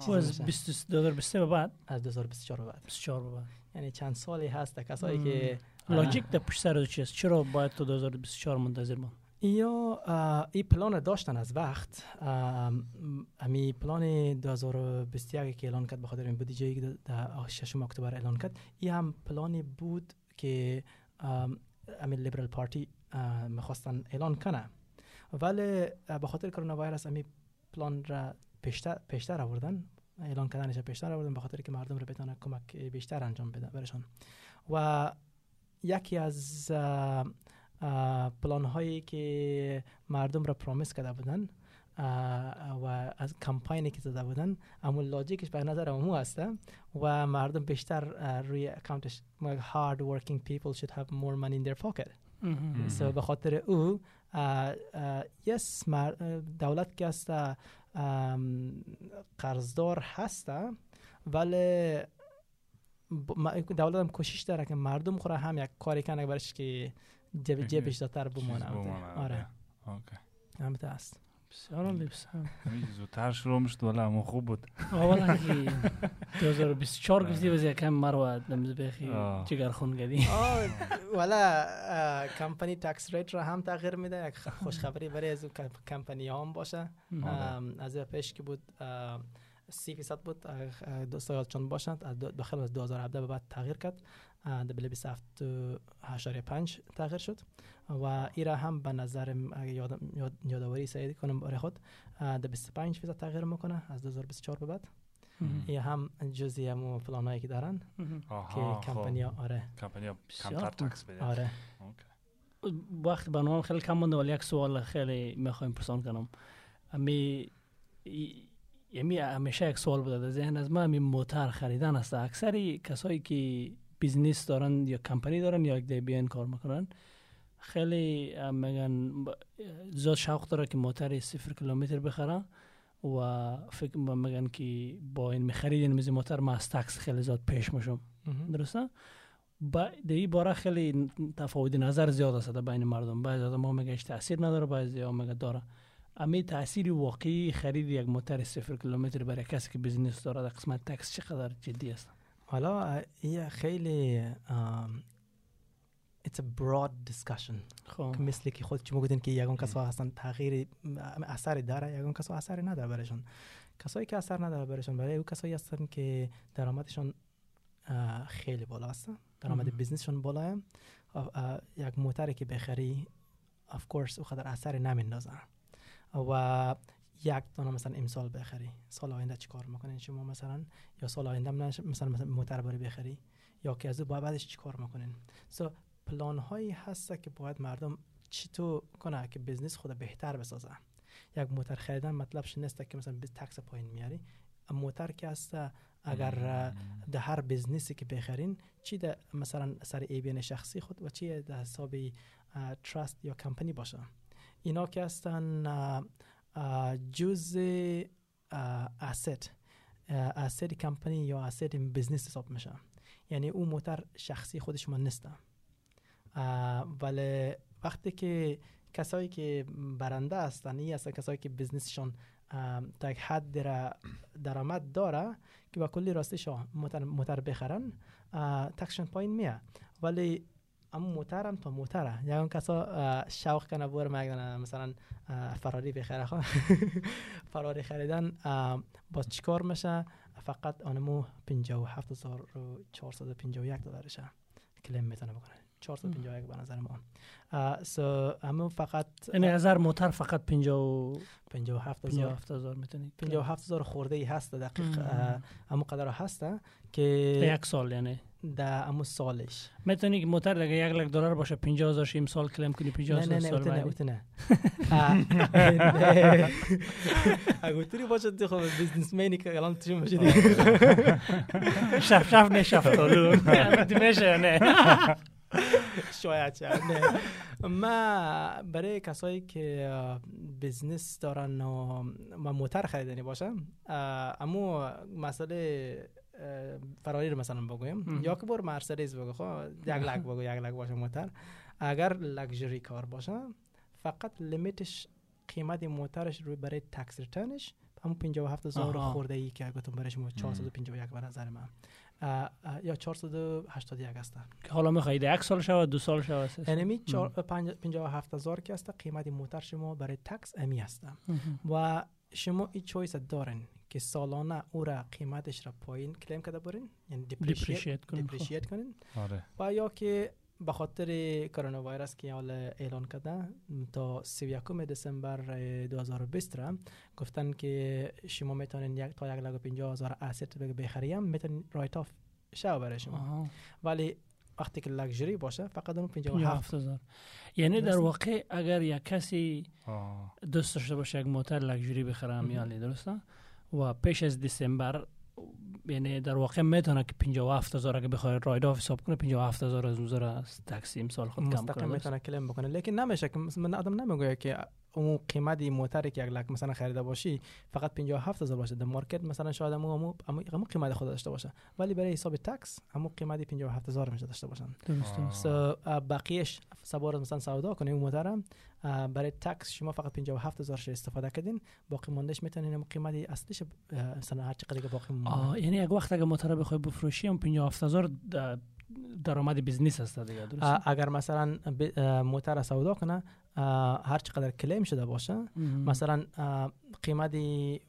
او از میشه. 20 2023 به بعد؟ از 2024 به بعد. 24 به بعد. یعنی چند سالی هست کسایی. که لاجیک در پشت سر چیست چرا باید تو 2024 منتظر مون یا این پلان داشتن از وقت ام، امی پلان 2021 که اعلان کرد به خاطر این بودجه که در ششم اکتبر اعلان کرد این هم پلانی بود که ام، امی لیبرال پارتی می‌خواستن اعلان کنه ولی اه، به خاطر کرونا ویروس امی پلان را پیشتر پیشتر آوردن اعلان کردنش پیشتر آوردن به خاطر که مردم را بتونه کمک بیشتر انجام بده برشان و یکی از پلان هایی که مردم را پرومیس کرده بودن و از کمپاینی که زده بودن اما لاجیکش به نظر امو هسته و مردم بیشتر روی اکاونتش hard working people should have more money in their pocket. so به خاطر او یس دولت که هست ام، قرضدار هسته ولی دولت هم کوشش داره که مردم خوره هم یک کاری کنه برش که جیب جیبش داتر بمونه. بمانه، آره. اوکی. همته است بسیار عالی بسیار. همین زودتر شروع می‌شد ولی همون خوب بود. اولا که 2024 گفتی بز یکم مرو نمز بخی. جگر خون گدی. ولا کمپانی تکس ریت را هم تغییر میده. یک خوشخبری برای از کم- کمپانی هم باشه. آره. از پیش که بود سی فیصد بود دوستا یادشان باشند از دو- داخل از 2017 به بعد تغییر کرد. دبل 27 و 8.5 تغییر شد. و ایرا هم به یاد یادآوری سعی کنم برای خود ده 25 فیصد تغییر می‌کنه از 2024 به بعد. این هم جزئی همون پلانایی که دارن. که خب. آره. کمپانی بسیار کمتر خوب. تکس بده آره. وقت برنامه خیلی کم مونده ولی یک سوال خیلی می‌خوایم پرسان کنم. امی یمی همیشه یک سوال بوده. در ذهن از ما امی موتر خریدن است. اکثری کسایی که business دارن یا کمپانی دارن یا ABN کار می‌کنن خیلی میگن زیاد شوق داره که موتر صفر کیلومتر بخرن و فکر میگن که با این می‌خرید این میزی موتر ما از tax خیلی زیاد پیش میشم. درسته؟ با این باره خیلی تفاوت نظر زیاد است بین مردم. بعضی از ما میگه تاثیر نداره بعضی ها میگه داره. امی تاثیر واقعی خرید یک موتر صفر کیلومتر برای کسی که business داره در قسمت tax چقدر جدی است؟ حالا این خیلی it's a broad discussion. خب. مثل که خود شما گفتین که یگان کسا هستن تغییر اثر داره یگان کسا اثر نداره برایشون کسایی که اثر نداره برایشون برای او کسایی هستن که درآمدشون خیلی بالا هستن. درآمد مهم. business شون بالاه اه، یک موتری که بخری of course او قدر اثر نمیندازه. و یک دانه مثلا امسال بخری. سال آینده چی کار می‌کنین شما مثلا یا سال آینده مثلا مثلا موتر باری بخری یا که از او باید بعدش چی کار می‌کنین؟ سو پلان هایی هست که باید مردم چطور کنه که بزنس خود بهتر بسازه یک موتر خریدن مطلبش نیست که مثلا تکس پایین میاری. موتر که هست اگر در هر بزنسی که بخرین چی در مثلا سر ایبین شخصی خود و چی در حساب تراست یا کمپنی باشه. اینا که هستن جز اسید اسید کمپنی یا اسید بزنس حساب میشه. یعنی او موتر شخصی خود شما نیست اه، ولی وقتی که کسایی که برنده هستن این هستن کسایی که بزنسشون تا یک حد در درآمد داره که با کلی راستش موتر, موتر بخرن تکشن پایین میه ولی اما موتر هم تا موتره یا اون کسا شوق کنه بور مگن مثلا فراری بخره خوا <laughs> فراری خریدن باز چیکار میشه فقط آنمو 57451 دلارشه کلیم می‌تونه بکنه 451 به نظر ما سو همون فقط یعنی هزار موتر فقط 50 57000 57 هزار. می‌تونی 57000 خورده ای هست دقیق. همون قدر هست که یک سال یعنی. در همون سالش. می‌تونی که موتر دیگه یک لک دلار باشه 50 هزار شیم سال کلیم کنی 50 نه نه هزار نه سال اوته نه نه اه، نه. اگه اوتوری باشه تو خب بیزنس مینی که الان باشه دیگه؟ شف شف نه شف <laughs> <laughs> میشه نه. <laughs> شاید شاید نه. ما برای کسایی که بزنس دارن و موتر خریدنی باشن امو مسئله فراری رو مثلا بگویم. یا که بر مرسدس بگو خب؟ یک لک بگو یک لک باشه موتر. اگر لکژری کار باشه فقط لیمیتش قیمت موترش روی برای تکس ریترنش همون 57 هزار. خورده ای که گفتم برای شما 451 به نظر من. یا 481 هستن که حالا می‌خواید یک سال شود دو سال شود انمی 57 هزار که هست قیمت موتر شما برای tax امی هست. و شما این choice دارین. که سالانه او را قیمتش را پایین claim کرده برین یعنی depreciate خب. depreciate کنین آره و یا که به خاطر کرونا ویروس که حال اعلان کرده تا 31 دسامبر اه، 2020 را گفتن که شما می‌تونین یک تا یک لگ و پنجاه هزار asset بگ- بخریم می‌تونین write off شو برای شما آها. ولی وقتی که لکژری باشه فقط اون 57 57 هزار یعنی در. واقع اگر یک کسی آه. دوست داشته باشه یک موتر لکژری بخره مهم. امیالی درسته و پیش از دسامبر یعنی در واقع می‌تونه که 57 هزار اگه بخواد راید آف حساب کنه 57 هزار از اون از تاکسی امسال خود کم کنه؟ می‌تونه کلیم بکنه لیکن نمیشه که مثلا آدم نمیگه که اون قیمت موتری که یک لک مثلا خریده باشی فقط 57 هزار باشه. در مارکت مثلا شاید همون همون قیمت خود داشته باشه. ولی برای حساب tax همون قیمت 57 هزار میشه داشته باشن. درست بقیهش سوار مثلا سودا کنه اون موترم برای tax شما فقط 57 هزار استفاده کردین. باقی موندهش می‌تونین همون قیمت اصلیش مثلا هر چقدر که باقی مونده. یعنی یک وقت اگه موتر بخوای بفروشی هم 57 هزار درآمد business هست دیگه درست اگر مثلا موتر سودا کنه هر چقدر claim شده باشه. مثلا قیمت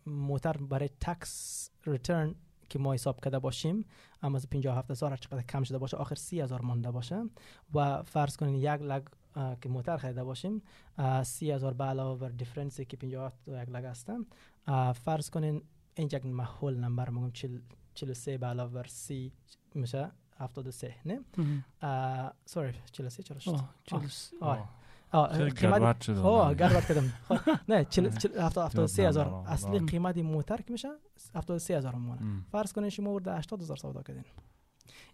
موتر برای tax return که ما حساب کرده باشیم اما از 57 هزار هر چقدر کم شده باشه آخر 30 هزار مانده باشه. و فرض کنین یک لگ که موتر خریده باشیم 30 هزار به علاوه بر difference ی که 57 و یک لگ هستم اه، فرض کنین اینجا یک محول number میگم 43 به علاوه بر 30 میشه. 73 نه. سوری 43 چرا شد آره. قیمت گربت کردم خب، نه <laughs> چل چل هفتاد هفتاد سه یادم هزار نرم. اصلی. قیمت موتر که میشه هفتاد سه هزار میمونه ام. فرض کنین شما ورده هشتاد هزار سودا کردین.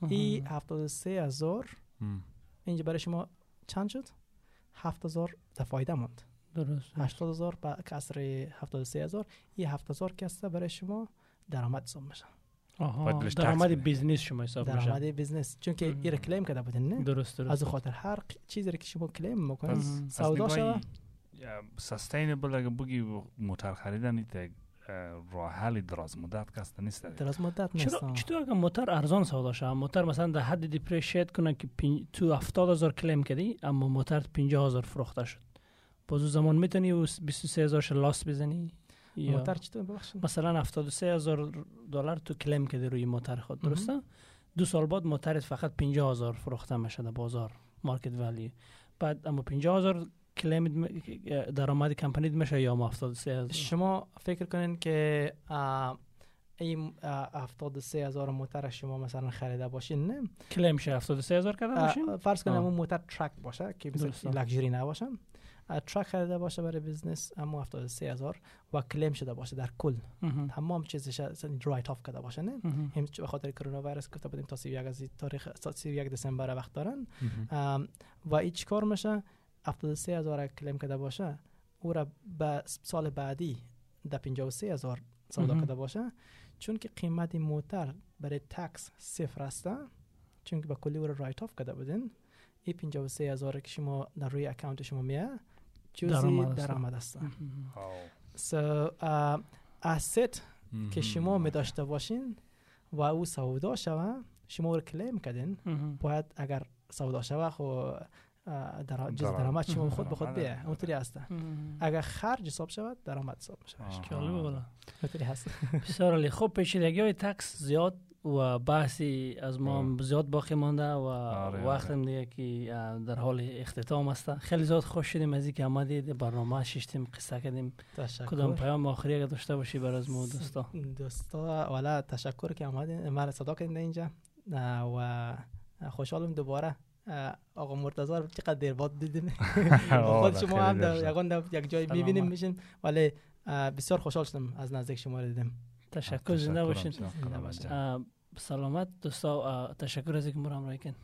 این هفتاد سه هزار ام. اینجا برای شما چند شد هفت هزار در فایده ماند درست هشتاد هزار به کسر هفتاد سه هزار این هفت هزار که هسته برای شما درآمد حساب میشه درآمد. business شما حساب میشه درآمد business چون که را claim کرده بودین نه؟ درست درست. از خاطر هر چیزی را که شما کلیم می‌کنین سودا یا sustainable اگه بگی موتر خریدن یک راه حل دراز مدت کست نیست. دراز مدت چرا نیست چطور اگر موتر ارزان سودا شد موتر مثلا در حد depreciate کنه که تو هفتاد هزار claim کردی اما موتر پینجا هزار فروخته شد. باز او زمان می‌تونی او 23 هزارش loss بزنی؟ موتر چطور ببخشید؟ مثلا 73 هزار دلار تو کلیم کردی روی موتر خود. درسته؟ دو سال بعد موترت فقط 50 هزار فروخته میشه در بازار مارکت ولی بعد اما 50 هزار کلیم درآمد کمپانی میشه یا اما 73 هزار؟ شما فکر کنین که این هفتاد سه هزار موتر شما مثلا خریده باشین نه؟ کلیم شه 73 هزار کرده باشیم آه، فرض کنیم. اون موتر ترک باشه که لکژری نباشه. آه، truck خریده باشه برای business اما هفتاد سه هزار و claim شده باشه در کل. تمام چیزش write off کرده باشه نه. هم به خاطر کرونا ویروس گفته بودیم تا 31 از تاریخ تا 31 دسامبر وقت دارن و این چیکار میشه 73 هزار claim کرده باشه او را به سال بعدی در 53 هزار سودا. کرده باشه چون که قیمت موتر برای tax صفر است چون که به کلی او را write off کرده بودین این 53 هزار که شما در روی account شما میه جزی درآمد. آو. so asset که. شما می داشته باشین و او سودا شوه شما را claim کردین. باید اگر سودا شوه خو در جز درآمد. شما خود به خود. بیه اونطوری هسته مهم. اگر خرج حساب شود درآمد حساب میشه. جالبه والا اونطوری هست بسیار عالی خب پیچیدگی های tax زیاد و بحثی از ما زیاد باقی مانده و آره، وقت آره. هم دیگه که در حال اختتام است. خیلی زیاد خوش شدیم از اینکه آمدید. برنامه ششتیم قصه کردیم. کدام پیام آخری اگر داشته باشی بر از مو دوستا؟ دوستا والا تشکر که آمدین. مرا صدا کردین اینجا. و خوشحالم دوباره. آقا مرتضی رو چقدر دیر بعد دیدیم <laughs> خود شما هم در. یگان یک جای. می‌بینیم میشین. ولی بسیار خوشحال شدم از نزدیک شما رو دیدم. تشکر. زنده باشین. سلامت دوستا تشکر از اینکه ما را همراهی کردین